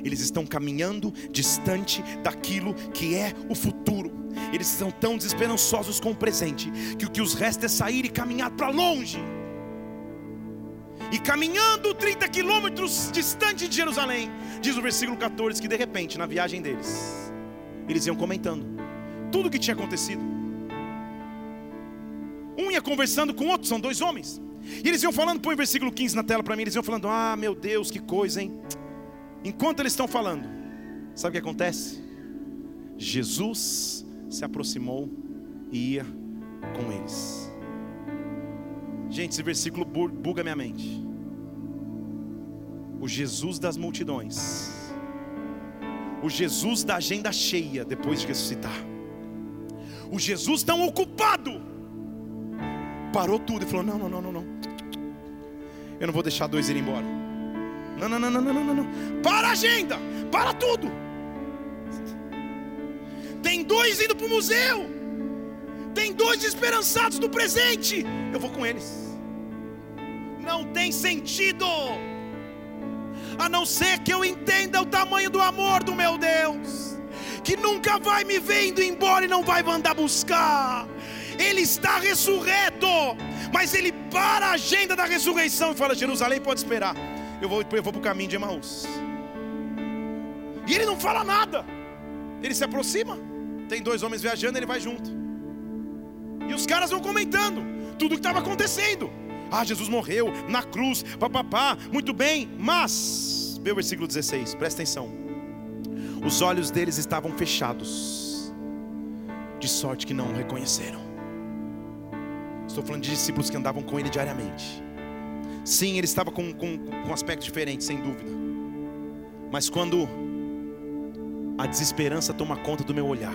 Eles estão caminhando distante daquilo que é o futuro. Eles estão tão desesperançosos com o presente que o que os resta é sair e caminhar para longe. E caminhando 30 quilômetros distante de Jerusalém, diz o versículo 14 que de repente, na viagem deles, eles iam comentando tudo o que tinha acontecido. Um ia conversando com o outro, são dois homens. E eles iam falando, põe o versículo 15 na tela para mim, eles iam falando: Ah, meu Deus, que coisa, hein? Enquanto eles estão falando, sabe o que acontece? Jesus se aproximou e ia com eles. Gente, esse versículo buga minha mente. O Jesus das multidões, o Jesus da agenda cheia depois de ressuscitar, o Jesus tão ocupado, parou tudo e falou: Não, não, não, não, não. Eu não vou deixar dois ir embora. Não, não, não, não, não, não, não. Para a agenda, para tudo. Tem dois indo para o museu. Tem dois esperançados do presente. Eu vou com eles. Não tem sentido. A não ser que eu entenda o tamanho do amor do meu Deus. Que nunca vai me ver indo embora e não vai mandar buscar. Ele está ressurreto. Mas ele para a agenda da ressurreição e fala: Jerusalém pode esperar. Eu vou, eu vou para o caminho de Emaús. E ele não fala nada. Ele se aproxima. Tem dois homens viajando, ele vai junto. E os caras vão comentando tudo o que estava acontecendo. Ah, Jesus morreu na cruz, papapá, muito bem, mas, vê o versículo 16, presta atenção. Os olhos deles estavam fechados, de sorte que não o reconheceram. Estou falando de discípulos que andavam com ele diariamente. Sim, ele estava com, com, com um aspecto diferente, sem dúvida. Mas quando a desesperança toma conta do meu olhar,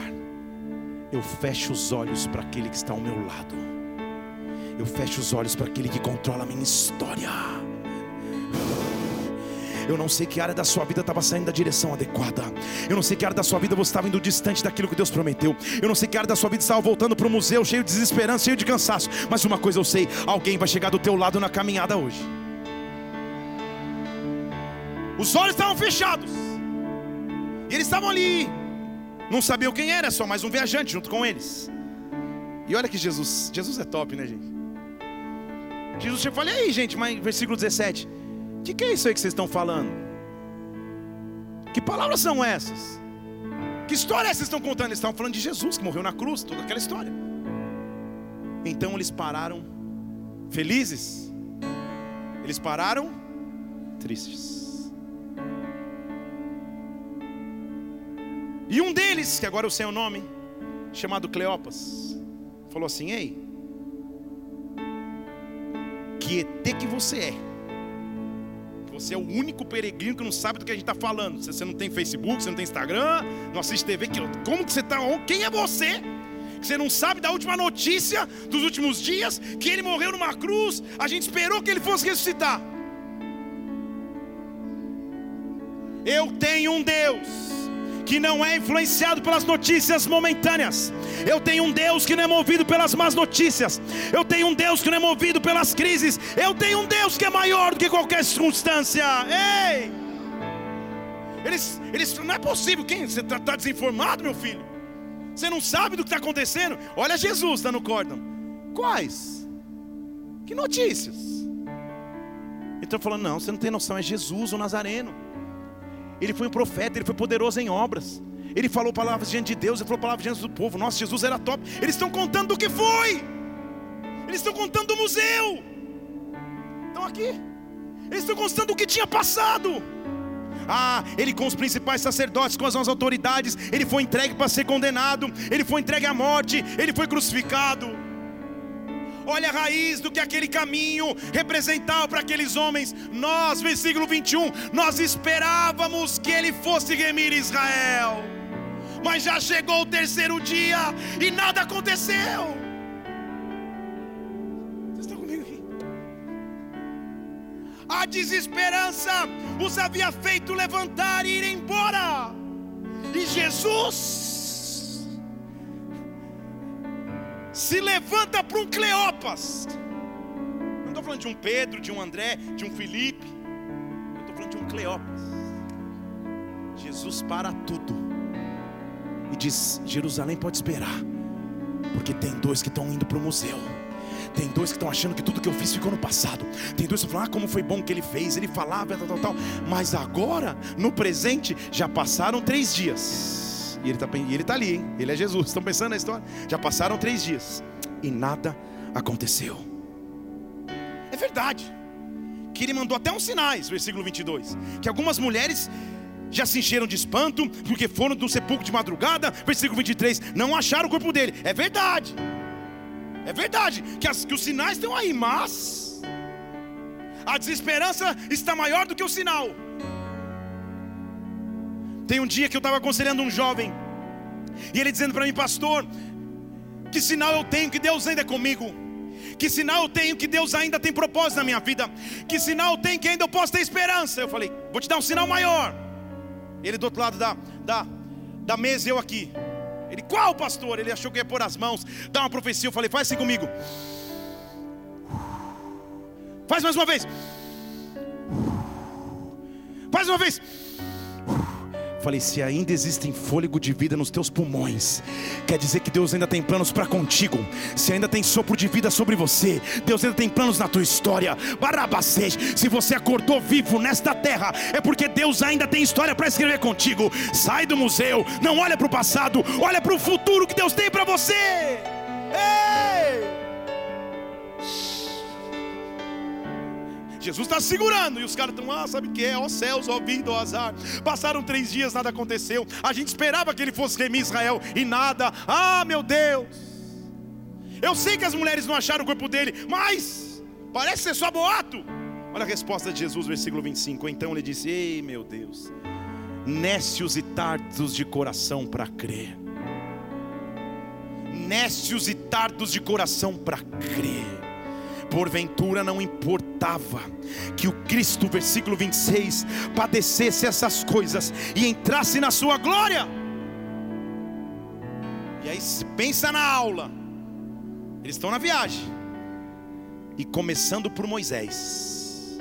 eu fecho os olhos para aquele que está ao meu lado. Eu fecho os olhos para aquele que controla a minha história. Eu não sei que área da sua vida estava saindo da direção adequada. Eu não sei que área da sua vida você estava indo distante daquilo que Deus prometeu. Eu não sei que área da sua vida estava voltando para o museu cheio de desesperança, cheio de cansaço. Mas uma coisa eu sei: alguém vai chegar do teu lado na caminhada hoje. Os olhos estavam fechados. E eles estavam ali. Não sabiam quem era, só mais um viajante junto com eles. E olha que Jesus, Jesus é top, né, gente? Jesus chegou e falei, aí, gente, mas versículo 17. O que, que é isso aí que vocês estão falando? Que palavras são essas? Que história é essa que vocês estão contando? Eles estavam falando de Jesus que morreu na cruz, toda aquela história. Então eles pararam felizes, eles pararam tristes. E um deles, que agora eu sei o nome, chamado Cleopas, falou assim: Ei, que ET que você é? Você é o único peregrino que não sabe do que a gente está falando. Você não tem Facebook, você não tem Instagram, não assiste TV. Como que você está? Quem é você? Que você não sabe da última notícia dos últimos dias, que ele morreu numa cruz, a gente esperou que ele fosse ressuscitar. Eu tenho um Deus que não é influenciado pelas notícias momentâneas. Eu tenho um Deus que não é movido pelas más notícias. Eu tenho um Deus que não é movido pelas crises. Eu tenho um Deus que é maior do que qualquer circunstância. Ei! Eles, eles não é possível. Quem? Você está tá desinformado, meu filho? Você não sabe do que está acontecendo? Olha Jesus dando cordão. Quais? Que notícias? Ele está falando, não, você não tem noção, é Jesus o Nazareno. Ele foi um profeta, ele foi poderoso em obras. Ele falou palavras diante de Deus, ele falou palavras diante do povo. Nossa, Jesus era top. Eles estão contando do que foi. Eles estão contando do museu. Estão aqui. Eles estão contando do que tinha passado. Ah, ele com os principais sacerdotes, com as autoridades, ele foi entregue para ser condenado, ele foi entregue à morte, ele foi crucificado. Olha a raiz do que aquele caminho representava para aqueles homens. Nós, versículo 21, nós esperávamos que ele fosse remir Israel. Mas já chegou o terceiro dia e nada aconteceu. Vocês estão comigo? A desesperança os havia feito levantar e ir embora. E Jesus se levanta para um Cleopas. Não estou falando de um Pedro, de um André, de um Felipe. Eu estou falando de um Cleopas. Jesus para tudo e diz: Jerusalém pode esperar, porque tem dois que estão indo para o museu. Tem dois que estão achando que tudo que eu fiz ficou no passado. Tem dois que falam, ah, como foi bom que ele fez, ele falava, tal, tal, tal. Mas agora, no presente, já passaram três dias. E ele está tá ali, hein? Ele é Jesus. Estão pensando na história? Já passaram três dias. E nada aconteceu. É verdade. Que ele mandou até uns sinais, versículo 22. Que algumas mulheres já se encheram de espanto, porque foram do sepulcro de madrugada, versículo 23, não acharam o corpo dele. É verdade. É verdade que, as, que os sinais estão aí, mas a desesperança está maior do que o sinal. Tem um dia que eu estava aconselhando um jovem, e ele dizendo para mim, pastor, que sinal eu tenho que Deus ainda é comigo? Que sinal eu tenho que Deus ainda tem propósito na minha vida? Que sinal eu tenho que ainda eu posso ter esperança? Eu falei, vou te dar um sinal maior. Ele do outro lado da, da, da mesa, eu aqui. Ele, qual pastor? Ele achou que ia pôr as mãos, dar uma profecia. Eu falei, faz assim comigo. Faz mais uma vez. Faz uma vez. Falei, se ainda existe fôlego de vida nos teus pulmões, quer dizer que Deus ainda tem planos para contigo. Se ainda tem sopro de vida sobre você, Deus ainda tem planos na tua história. Barabacês, se você acordou vivo nesta terra, é porque Deus ainda tem história para escrever contigo. Sai do museu, não olha para o passado, olha para o futuro que Deus tem para você. Ei! Jesus está segurando e os caras estão, ah, sabe o que é? Ó céus, ó vida, ó azar. Passaram três dias, nada aconteceu. A gente esperava que ele fosse remir Israel e nada. Ah, meu Deus. Eu sei que as mulheres não acharam o corpo dele, mas parece ser só boato. Olha a resposta de Jesus, versículo 25. Então ele disse: Ei, meu Deus, nécios e tardos de coração para crer. Nécios e tardos de coração para crer porventura não importava que o Cristo, versículo 26, padecesse essas coisas e entrasse na sua glória. E aí pensa na aula. Eles estão na viagem. E começando por Moisés.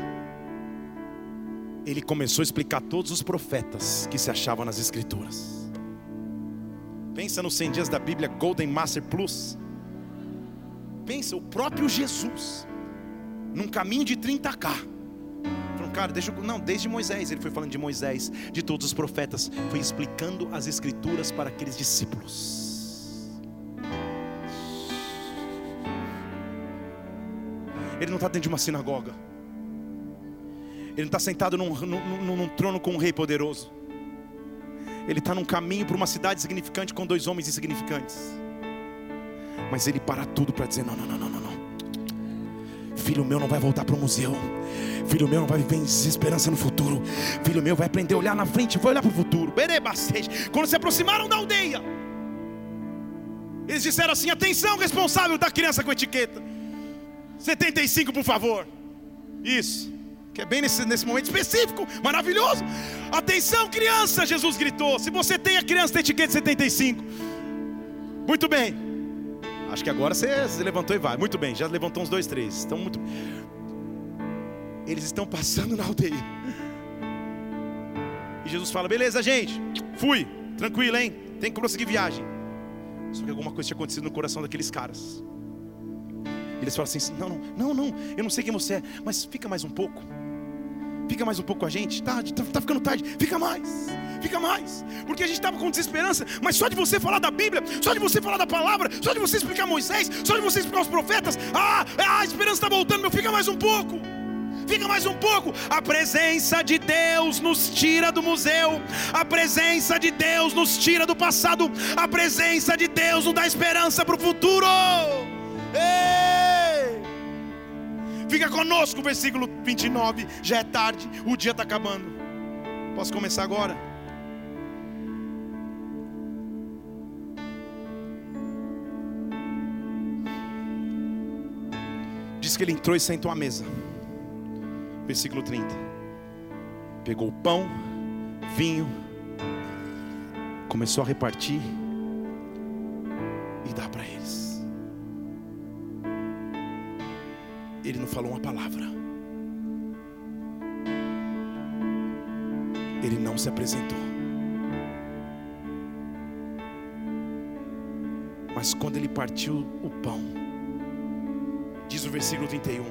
Ele começou a explicar todos os profetas que se achavam nas escrituras. Pensa nos 100 dias da Bíblia Golden Master Plus. Pensa, o próprio Jesus, num caminho de 30k. Falando, cara, deixa eu. Não, desde Moisés, ele foi falando de Moisés, de todos os profetas, foi explicando as escrituras para aqueles discípulos. Ele não está dentro de uma sinagoga. Ele não está sentado num, num, num, trono com um rei poderoso. Ele está num caminho para uma cidade significante com dois homens insignificantes. Mas ele para tudo para dizer: não, não, não, não, não. Filho meu não vai voltar para o museu. Filho meu não vai viver em desesperança no futuro. Filho meu vai aprender a olhar na frente, vai olhar para o futuro. Quando se aproximaram da aldeia, eles disseram assim: atenção, responsável da criança com etiqueta. 75, por favor. Isso. Que é bem nesse, nesse momento específico, maravilhoso. Atenção, criança, Jesus gritou. Se você tem a criança, tem etiqueta 75. Muito bem. Acho que agora você, você levantou e vai. Muito bem, já levantou uns dois, três. Estão muito. Eles estão passando na aldeia. E Jesus fala: beleza, gente, fui, tranquilo, hein? Tem que prosseguir viagem. Só que alguma coisa tinha acontecido no coração daqueles caras. Eles falam assim: não, não, não, não, eu não sei quem você é, mas fica mais um pouco. Fica mais um pouco com a gente, tá, tá, tá ficando tarde, fica mais fica mais, porque a gente estava com desesperança, mas só de você falar da Bíblia, só de você falar da palavra, só de você explicar Moisés, só de você explicar os profetas, ah, a esperança está voltando, meu, fica mais um pouco. Fica mais um pouco. A presença de Deus nos tira do museu. A presença de Deus nos tira do passado. A presença de Deus nos dá esperança para o futuro. Ei! Fica conosco, versículo 29. Já é tarde, o dia está acabando. Posso começar agora? Diz que ele entrou e sentou à mesa. Versículo 30. Pegou o pão, vinho, começou a repartir e dar para eles. ele não falou uma palavra. Ele não se apresentou. Mas quando ele partiu o pão, diz o versículo 31,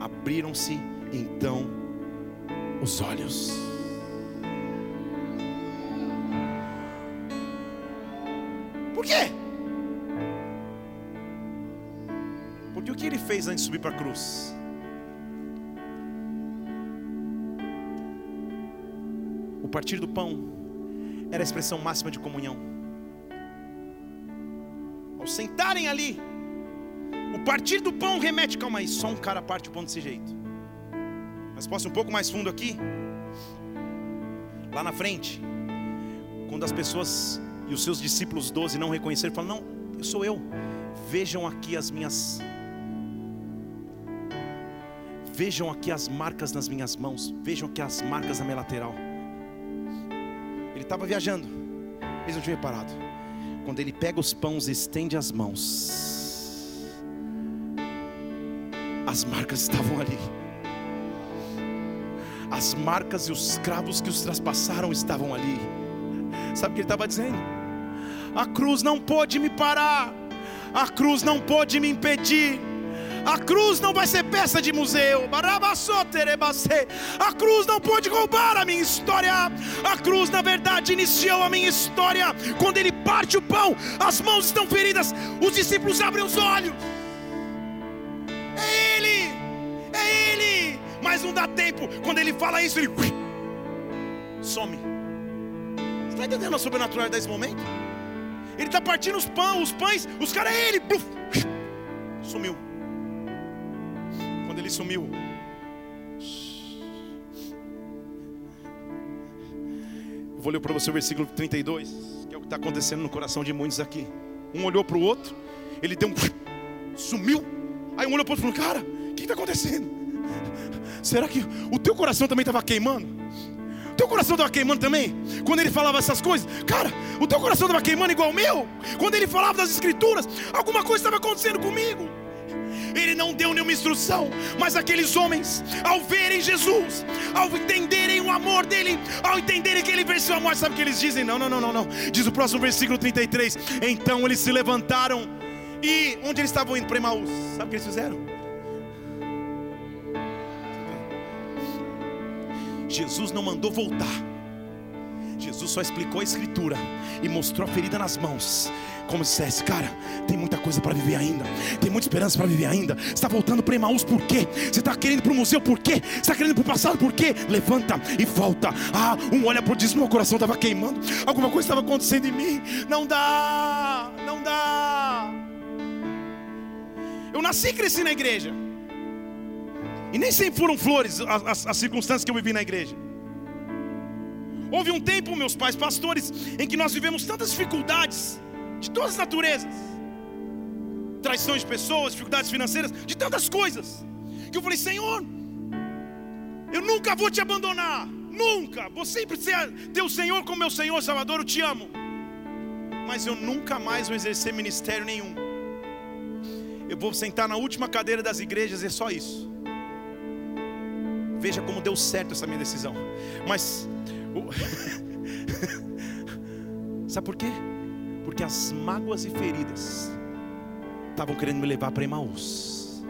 abriram-se então os olhos. Por quê? Fez antes de subir para a cruz? O partir do pão era a expressão máxima de comunhão. Ao sentarem ali, o partir do pão remete, calma aí, só um cara parte o pão desse jeito. Mas posso um pouco mais fundo aqui? Lá na frente, quando as pessoas e os seus discípulos 12 não reconheceram, falam: Não, eu sou eu. Vejam aqui as minhas. Vejam aqui as marcas nas minhas mãos. Vejam aqui as marcas na minha lateral. Ele estava viajando. Eles não tinham reparado. Quando ele pega os pães e estende as mãos, as marcas estavam ali. As marcas e os cravos que os traspassaram estavam ali. Sabe o que ele estava dizendo? A cruz não pôde me parar, a cruz não pôde me impedir. A cruz não vai ser peça de museu. A cruz não pode roubar a minha história. A cruz, na verdade, iniciou a minha história. Quando ele parte o pão, as mãos estão feridas. Os discípulos abrem os olhos. É Ele, é Ele. Mas não dá tempo. Quando ele fala isso, ele some. Você está entendendo a sobrenaturalidade desse momento? Ele está partindo os pães, os pães, os caras é ele. Sumiu. Quando ele sumiu, eu vou ler para você o versículo 32, que é o que está acontecendo no coração de muitos aqui. Um olhou para o outro, ele deu um. sumiu. Aí um olhou para o outro e falou: Cara, o que está acontecendo? Será que o teu coração também estava queimando? Teu coração estava queimando também? Quando ele falava essas coisas, cara, o teu coração estava queimando igual o meu? Quando ele falava das escrituras, alguma coisa estava acontecendo comigo. Ele não deu nenhuma instrução, mas aqueles homens, ao verem Jesus, ao entenderem o amor dele, ao entenderem que ele venceu a morte, sabe o que eles dizem? Não, não, não, não, não. Diz o próximo versículo 33. Então eles se levantaram e onde eles estavam indo para Emaús? Sabe o que eles fizeram? Jesus não mandou voltar. Jesus só explicou a escritura e mostrou a ferida nas mãos. Como se dissesse, cara, tem muita coisa para viver ainda, tem muita esperança para viver ainda. Você está voltando para Emaús por quê? Você está querendo para o museu por quê? Você está querendo para o passado por quê? Levanta e volta. Ah, um olha por diz: meu coração estava queimando, alguma coisa estava acontecendo em mim. Não dá, não dá. Eu nasci e cresci na igreja. E nem sempre foram flores as, as, as circunstâncias que eu vivi na igreja. Houve um tempo, meus pais pastores, em que nós vivemos tantas dificuldades, de todas as naturezas traições de pessoas, dificuldades financeiras, de tantas coisas, que eu falei: Senhor, eu nunca vou te abandonar, nunca, vou sempre ser, ter o Senhor como meu Senhor Salvador, eu te amo, mas eu nunca mais vou exercer ministério nenhum. Eu vou sentar na última cadeira das igrejas, é só isso. Veja como deu certo essa minha decisão. Mas Sabe por quê? Porque as mágoas e feridas estavam querendo me levar para Emaús.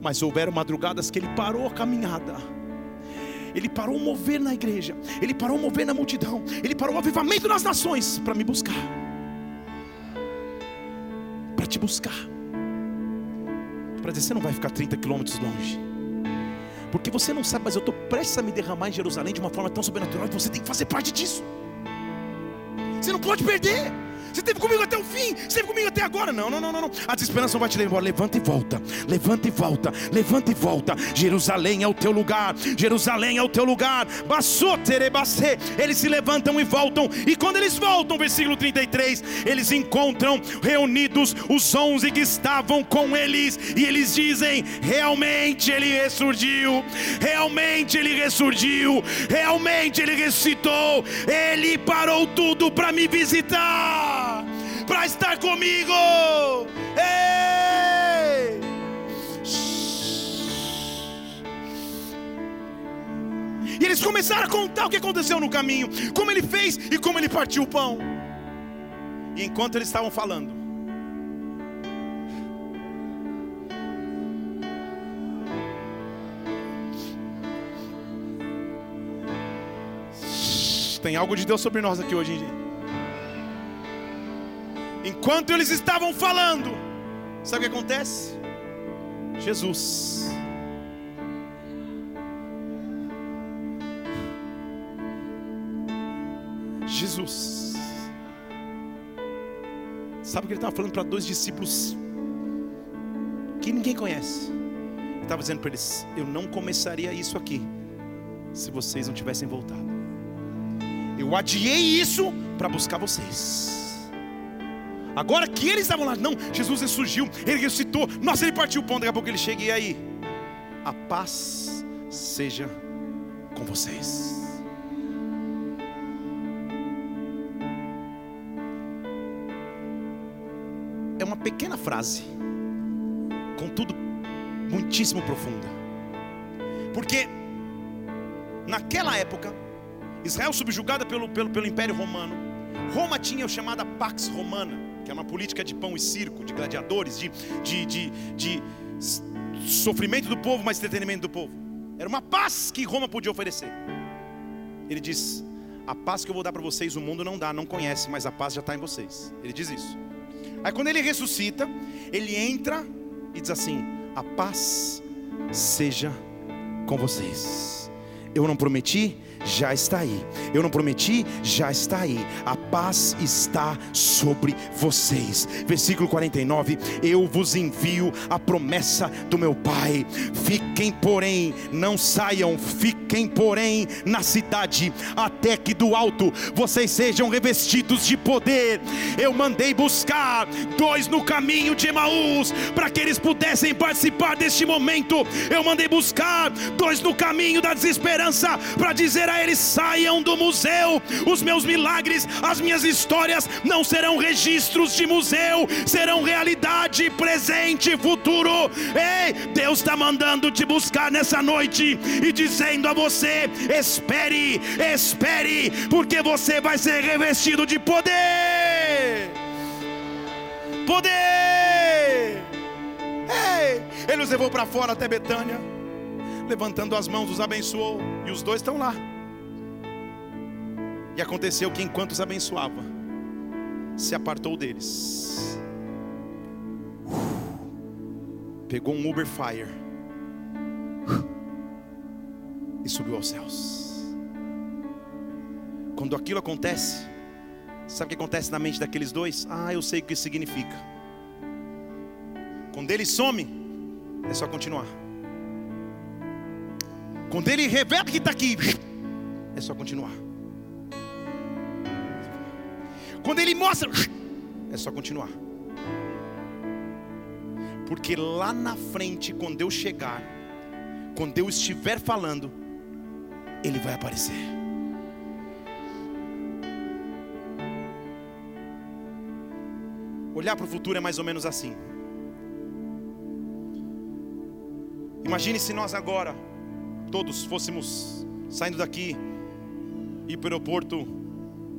Mas houveram madrugadas que ele parou a caminhada. Ele parou o mover na igreja. Ele parou o mover na multidão. Ele parou o avivamento nas nações para me buscar. Para te buscar para dizer: você não vai ficar 30 quilômetros longe. Porque você não sabe, mas eu estou prestes a me derramar em Jerusalém de uma forma tão sobrenatural que você tem que fazer parte disso. Você não pode perder. Você esteve comigo até o fim, você esteve comigo até agora. Não, não, não, não. A desesperança não vai te levar. Levanta e volta, levanta e volta, levanta e volta. Jerusalém é o teu lugar, Jerusalém é o teu lugar. Eles se levantam e voltam. E quando eles voltam, versículo 33, eles encontram reunidos os onze que estavam com eles. E eles dizem: realmente ele ressurgiu, realmente ele ressurgiu, realmente ele ressuscitou. Ele parou tudo para me visitar para estar comigo. Ei! E eles começaram a contar o que aconteceu no caminho, como ele fez e como ele partiu o pão. E enquanto eles estavam falando, tem algo de Deus sobre nós aqui hoje, gente. Enquanto eles estavam falando, sabe o que acontece? Jesus. Jesus. Sabe o que ele estava falando para dois discípulos que ninguém conhece? Ele estava dizendo para eles: Eu não começaria isso aqui se vocês não tivessem voltado. Eu adiei isso para buscar vocês. Agora que eles estavam lá, não, Jesus ressurgiu, ele ressuscitou, nossa, ele partiu o pão, daqui a pouco ele chega e aí, a paz seja com vocês. É uma pequena frase, contudo, muitíssimo profunda, porque naquela época, Israel subjugada pelo, pelo, pelo Império Romano, Roma tinha o chamada Pax Romana, que é uma política de pão e circo, de gladiadores, de, de, de, de sofrimento do povo, mas entretenimento do povo. Era uma paz que Roma podia oferecer. Ele diz: A paz que eu vou dar para vocês, o mundo não dá, não conhece, mas a paz já está em vocês. Ele diz isso. Aí quando ele ressuscita, ele entra e diz assim: A paz seja com vocês. Eu não prometi, já está aí. Eu não prometi, já está aí. A paz está sobre vocês. Versículo 49: Eu vos envio a promessa do meu Pai. Fiquem, porém, não saiam, fiquem, porém, na cidade, até que do alto vocês sejam revestidos de poder. Eu mandei buscar dois no caminho de Emaús, para que eles pudessem participar deste momento. Eu mandei buscar dois no caminho da desesperança, para dizer a eles: saiam do museu. Os meus milagres, as minhas histórias não serão registros de museu, serão realidade, presente e futuro. Ei, Deus está mandando te buscar nessa noite e dizendo a você: espere, espere, porque você vai ser revestido de poder. Poder. Ei, ele os levou para fora até Betânia, levantando as mãos, os abençoou, e os dois estão lá. E aconteceu que enquanto os abençoava, se apartou deles. Pegou um Uber Fire e subiu aos céus. Quando aquilo acontece, sabe o que acontece na mente daqueles dois? Ah, eu sei o que isso significa. Quando ele some, é só continuar. Quando ele revela que está aqui, é só continuar. Quando ele mostra, é só continuar. Porque lá na frente, quando eu chegar, quando eu estiver falando, ele vai aparecer. Olhar para o futuro é mais ou menos assim. Imagine se nós agora, todos fôssemos saindo daqui, ir para o aeroporto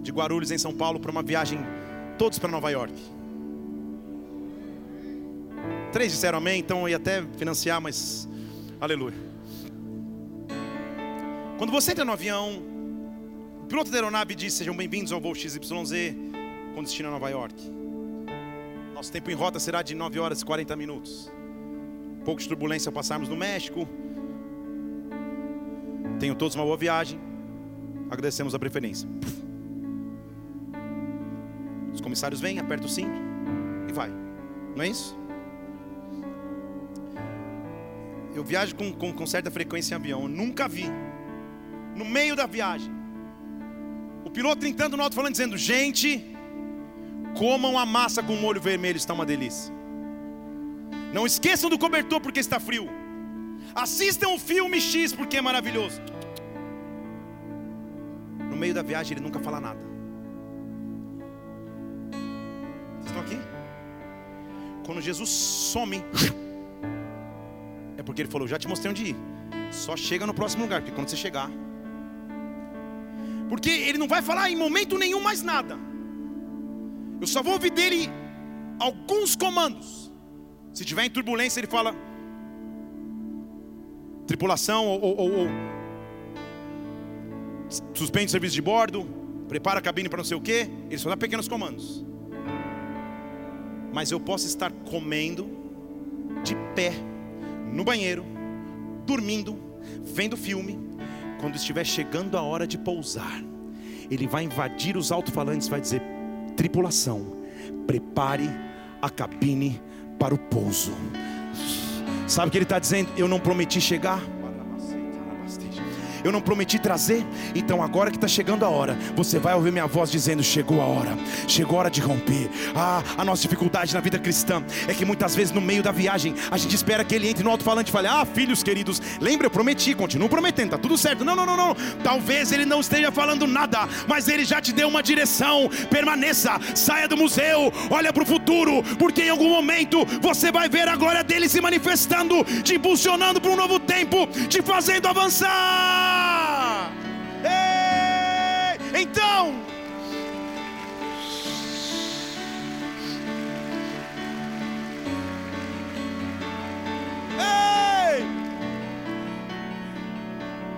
de Guarulhos em São Paulo para uma viagem, todos para Nova York. Três disseram amém, então eu ia até financiar, mas aleluia. Quando você entra no avião, o piloto da aeronave diz: Sejam bem-vindos ao voo XYZ com destino a Nova York. Nosso tempo em rota será de 9 horas e 40 minutos. Pouco de turbulência ao passarmos no México. Tenham todos uma boa viagem. Agradecemos a preferência. Os comissários vêm, apertam o cinto e vai. Não é isso? Eu viajo com, com, com certa frequência em avião. Eu nunca vi, no meio da viagem, o piloto entrando no alto falando, dizendo: Gente, comam a massa com molho vermelho, está uma delícia. Não esqueçam do cobertor porque está frio. Assistam o filme X porque é maravilhoso. No meio da viagem ele nunca fala nada. Quando Jesus some, é porque ele falou: Já te mostrei onde ir. Só chega no próximo lugar, porque quando você chegar. Porque ele não vai falar em momento nenhum mais nada. Eu só vou ouvir dele alguns comandos. Se tiver em turbulência, ele fala: tripulação ou, ou, ou suspende o serviço de bordo, prepara a cabine para não sei o que. Ele só dá pequenos comandos. Mas eu posso estar comendo de pé no banheiro, dormindo, vendo filme. Quando estiver chegando a hora de pousar, ele vai invadir os alto-falantes, vai dizer: tripulação, prepare a cabine para o pouso. Sabe o que ele está dizendo? Eu não prometi chegar eu não prometi trazer, então agora que está chegando a hora, você vai ouvir minha voz dizendo: chegou a hora, chegou a hora de romper. Ah, a nossa dificuldade na vida cristã é que muitas vezes no meio da viagem a gente espera que ele entre no alto-falante e fale: Ah, filhos queridos, lembra, eu prometi, continuo prometendo, tá tudo certo. Não, não, não, não. Talvez ele não esteja falando nada, mas ele já te deu uma direção. Permaneça, saia do museu, olha para o futuro, porque em algum momento você vai ver a glória dele se manifestando, te impulsionando para um novo tempo, te fazendo avançar.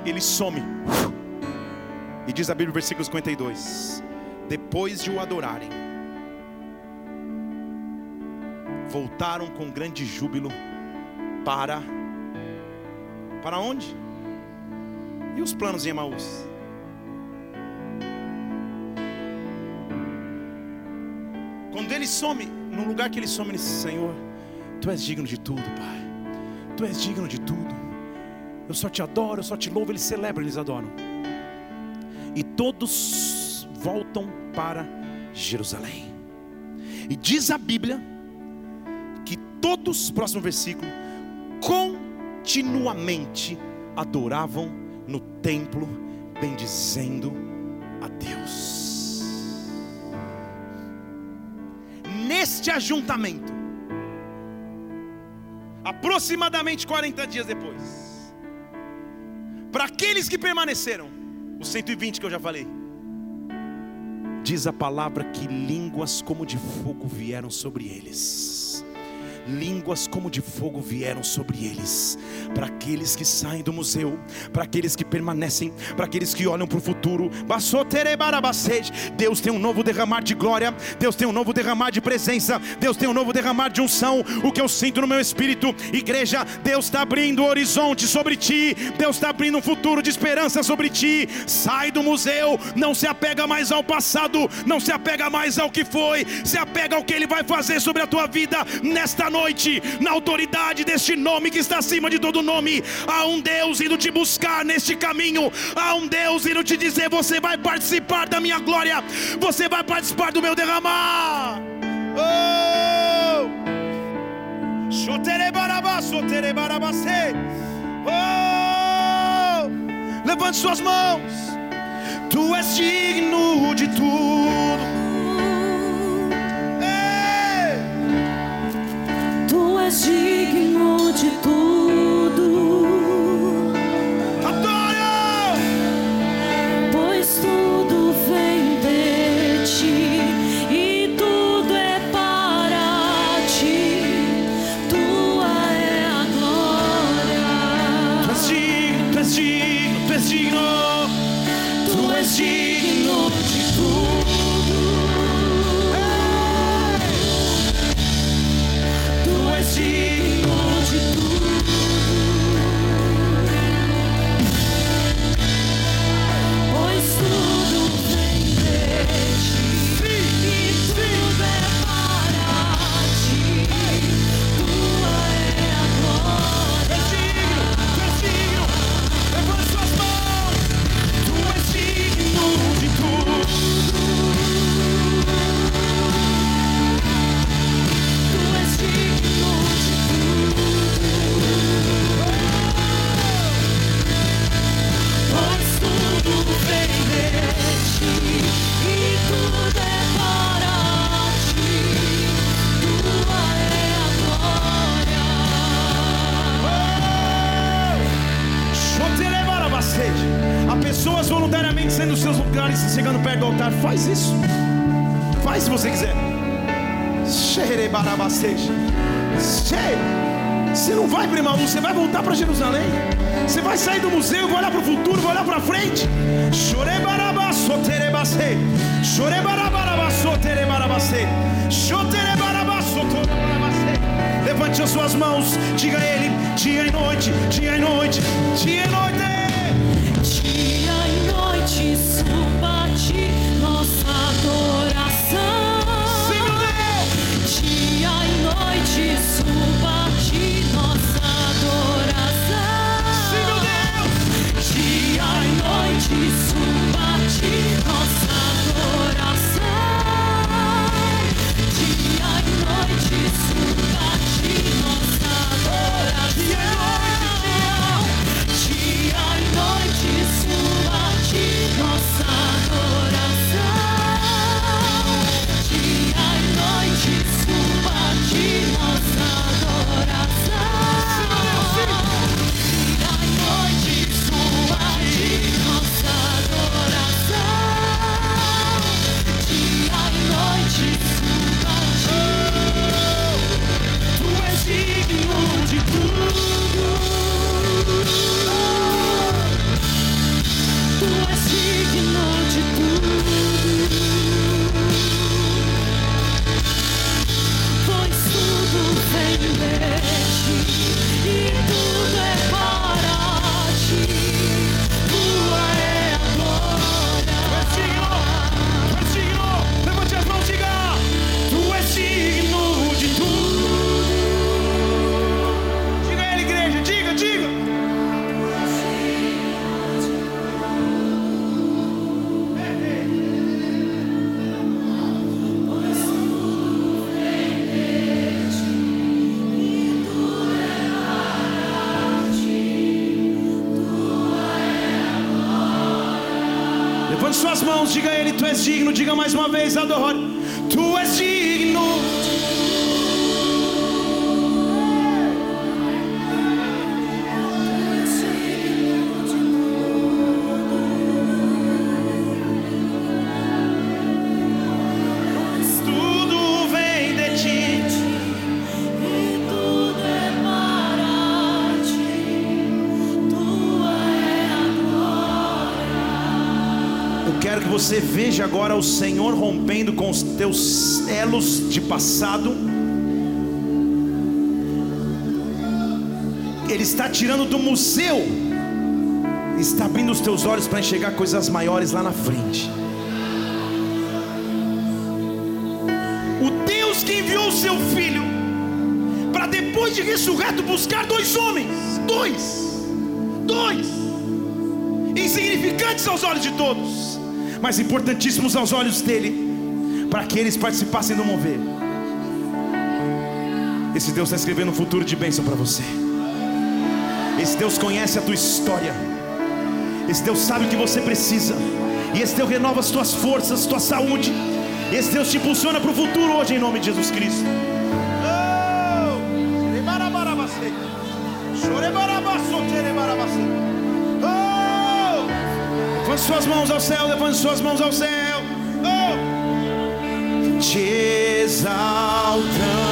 Ele some. E diz a Bíblia, versículo 52: Depois de o adorarem, voltaram com grande júbilo para. Para onde? E os planos de Emaús? Quando ele some, no lugar que ele some, ele diz: Senhor, Tu és digno de tudo, Pai. Tu és digno de tudo. Eu só te adoro, eu só te louvo. Eles celebram, eles adoram. E todos voltam para Jerusalém. E diz a Bíblia que todos, próximo versículo, continuamente adoravam no templo, bendizendo a Deus. Neste ajuntamento, aproximadamente 40 dias depois, para aqueles que permaneceram, os 120 que eu já falei, diz a palavra que línguas como de fogo vieram sobre eles línguas como de fogo vieram sobre eles. Para aqueles que saem do museu, para aqueles que permanecem, para aqueles que olham para o futuro. Deus tem um novo derramar de glória, Deus tem um novo derramar de presença, Deus tem um novo derramar de unção. O que eu sinto no meu espírito, igreja, Deus está abrindo o horizonte sobre ti, Deus está abrindo um futuro de esperança sobre ti. Sai do museu, não se apega mais ao passado, não se apega mais ao que foi, se apega ao que Ele vai fazer sobre a tua vida nesta noite noite, na autoridade deste nome que está acima de todo nome, há um Deus indo te buscar neste caminho, há um Deus indo te dizer: você vai participar da minha glória, você vai participar do meu derramar. Oh! Oh! Levante suas mãos. Tu és digno de tudo. Veja agora o Senhor rompendo com os teus elos de passado. Ele está tirando do museu, está abrindo os teus olhos para enxergar coisas maiores lá na frente. O Deus que enviou o seu filho para depois de ressurreto buscar dois homens, dois, dois, insignificantes aos olhos de todos mas importantíssimos aos olhos dele, para que eles participassem do mover. Esse Deus está escrevendo um futuro de bênção para você. Esse Deus conhece a tua história. Esse Deus sabe o que você precisa. E esse Deus renova as tuas forças, tua saúde. Esse Deus te impulsiona para o futuro hoje em nome de Jesus Cristo. Oh! Levante suas mãos ao céu, levante suas mãos ao céu. Oh. Te exaltamos.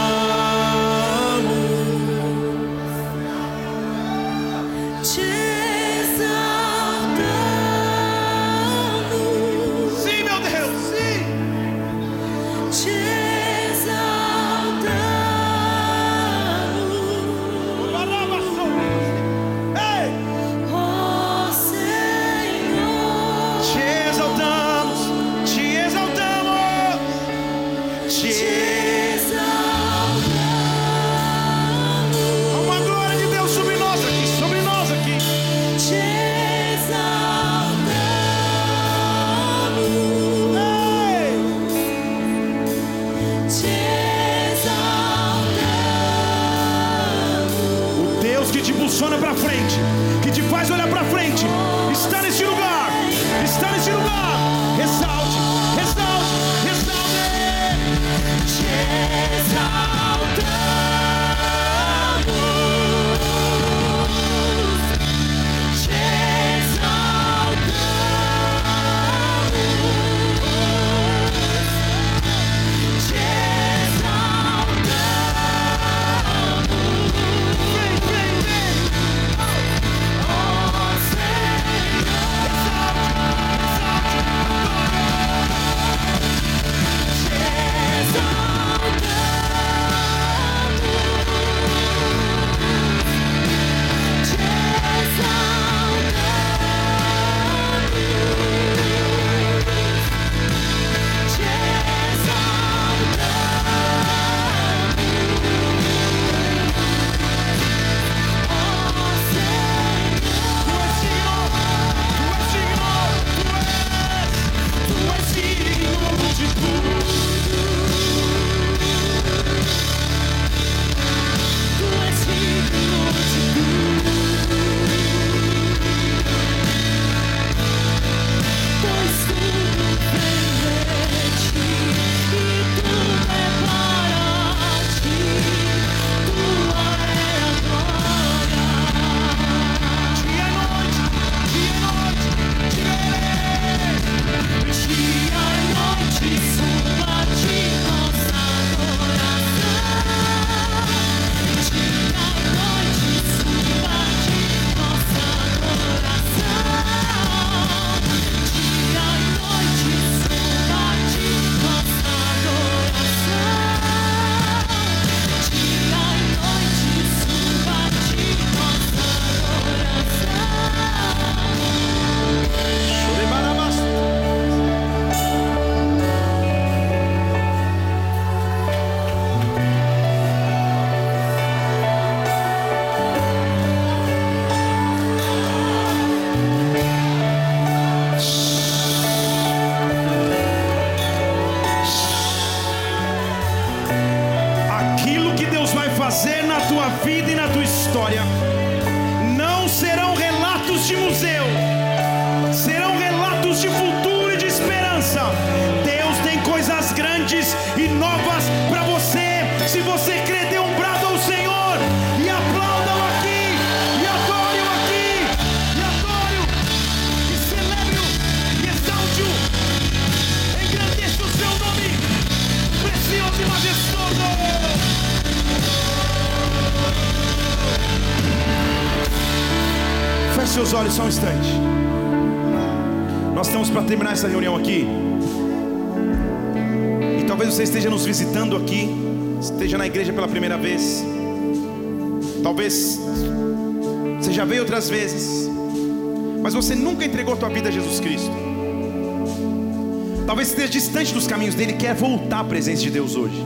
Talvez esteja distante dos caminhos dele quer voltar à presença de Deus hoje.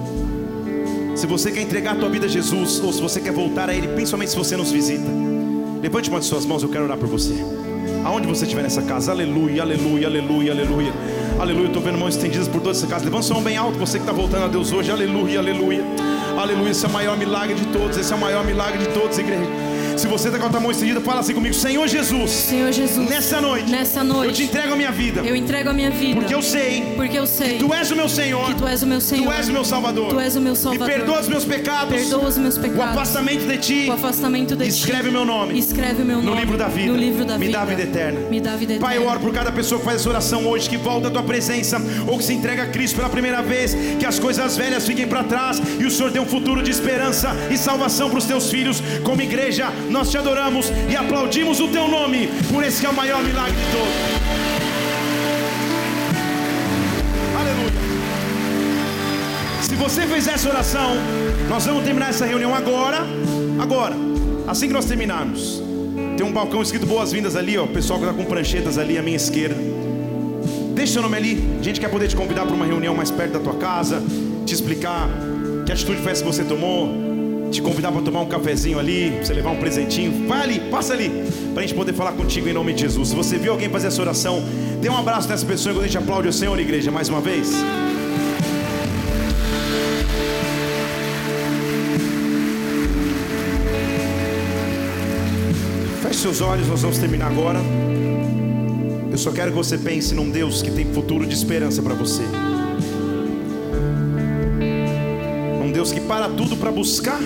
Se você quer entregar a tua vida a Jesus, ou se você quer voltar a Ele, principalmente se você nos visita, levante uma de suas mãos, eu quero orar por você. Aonde você estiver nessa casa, aleluia, aleluia, aleluia, aleluia, aleluia. Estou vendo mãos estendidas por toda essa casa. Levanta sua mão bem alto, você que está voltando a Deus hoje, aleluia, aleluia, aleluia. Esse é o maior milagre de todos, esse é o maior milagre de todos, igreja. Se você está com a tua mão estendida, fala assim comigo: Senhor Jesus, Senhor Jesus, nessa noite, nessa noite, eu te entrego a minha vida, eu entrego a minha vida, porque eu sei, porque eu sei, tu és o meu Senhor, que tu és o meu Senhor, tu és o meu Salvador, tu és o meu Salvador, me perdoa os meus pecados, perdoa os meus o pecados, afastamento de ti, o afastamento de escreve ti, o meu nome, escreve o meu nome no livro da vida, no livro da me vida, dá a vida eterna, me dá vida eterna. Pai, eu oro por cada pessoa que faz essa oração hoje, que volta à tua presença, ou que se entrega a Cristo pela primeira vez, que as coisas velhas fiquem para trás e o Senhor dê um futuro de esperança e salvação para os teus filhos. Como igreja, nós te adoramos e aplaudimos o teu nome, por esse que é o maior milagre de todos. Aleluia. Se você fez essa oração, nós vamos terminar essa reunião agora. Agora, assim que nós terminarmos. Tem um balcão escrito boas-vindas ali, ó. O pessoal que está com pranchetas ali à minha esquerda. Deixa seu nome ali. A gente quer poder te convidar para uma reunião mais perto da tua casa, te explicar que atitude foi essa que você tomou, te convidar para tomar um cafezinho ali, você levar um presentinho. Vai ali, passa ali, para a gente poder falar contigo em nome de Jesus. Se você viu alguém fazer essa oração, dê um abraço nessa pessoa enquanto a gente aplaude o Senhor, igreja, mais uma vez. Feche seus olhos, nós vamos terminar agora. Eu só quero que você pense num Deus que tem futuro de esperança para você. Para tudo para buscar.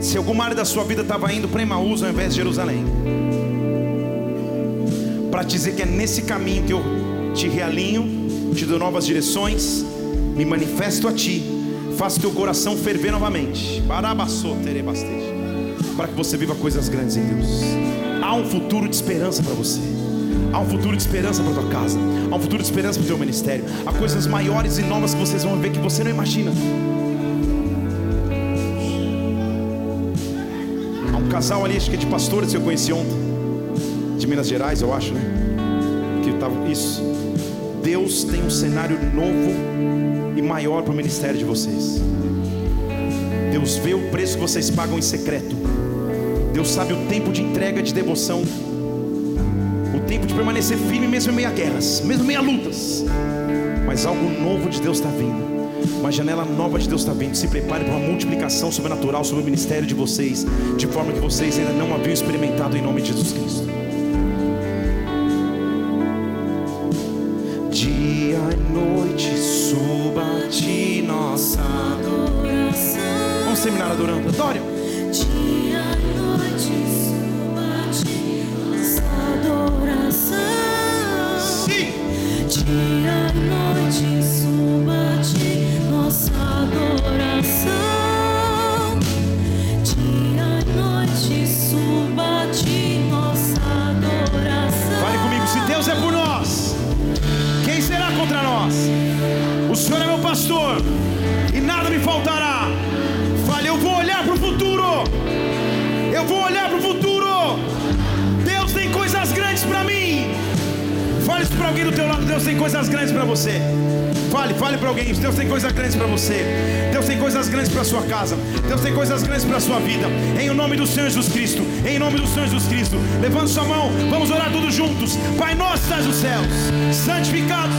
Se alguma área da sua vida estava indo para Emaús ao invés de Jerusalém, para dizer que é nesse caminho que eu te realinho, te dou novas direções, me manifesto a ti, faço teu coração ferver novamente. Para que você viva coisas grandes em Deus. Há um futuro de esperança para você. Há um futuro de esperança para tua casa. Há um futuro de esperança para o teu ministério. Há coisas maiores e novas que vocês vão ver que você não imagina. Casal ali, acho que é de pastores que eu conheci ontem, de Minas Gerais, eu acho, né? Que tava isso. Deus tem um cenário novo e maior para o ministério de vocês. Deus vê o preço que vocês pagam em secreto. Deus sabe o tempo de entrega, de devoção, o tempo de permanecer firme mesmo em meio a guerras, mesmo em meio a lutas. Mas algo novo de Deus está vindo. Uma janela nova de Deus está vindo. Se prepare para uma multiplicação sobrenatural sobre o ministério de vocês, de forma que vocês ainda não haviam experimentado em nome de Jesus Cristo. Dia e noite suba ti nossa adoração. Vamos terminar adorando. Adore. Grandes para sua vida. Em nome do Senhor Jesus Cristo. Em nome do Senhor Jesus Cristo. Levante sua mão. Vamos orar todos juntos. Pai nosso, estás nos céus. Santificado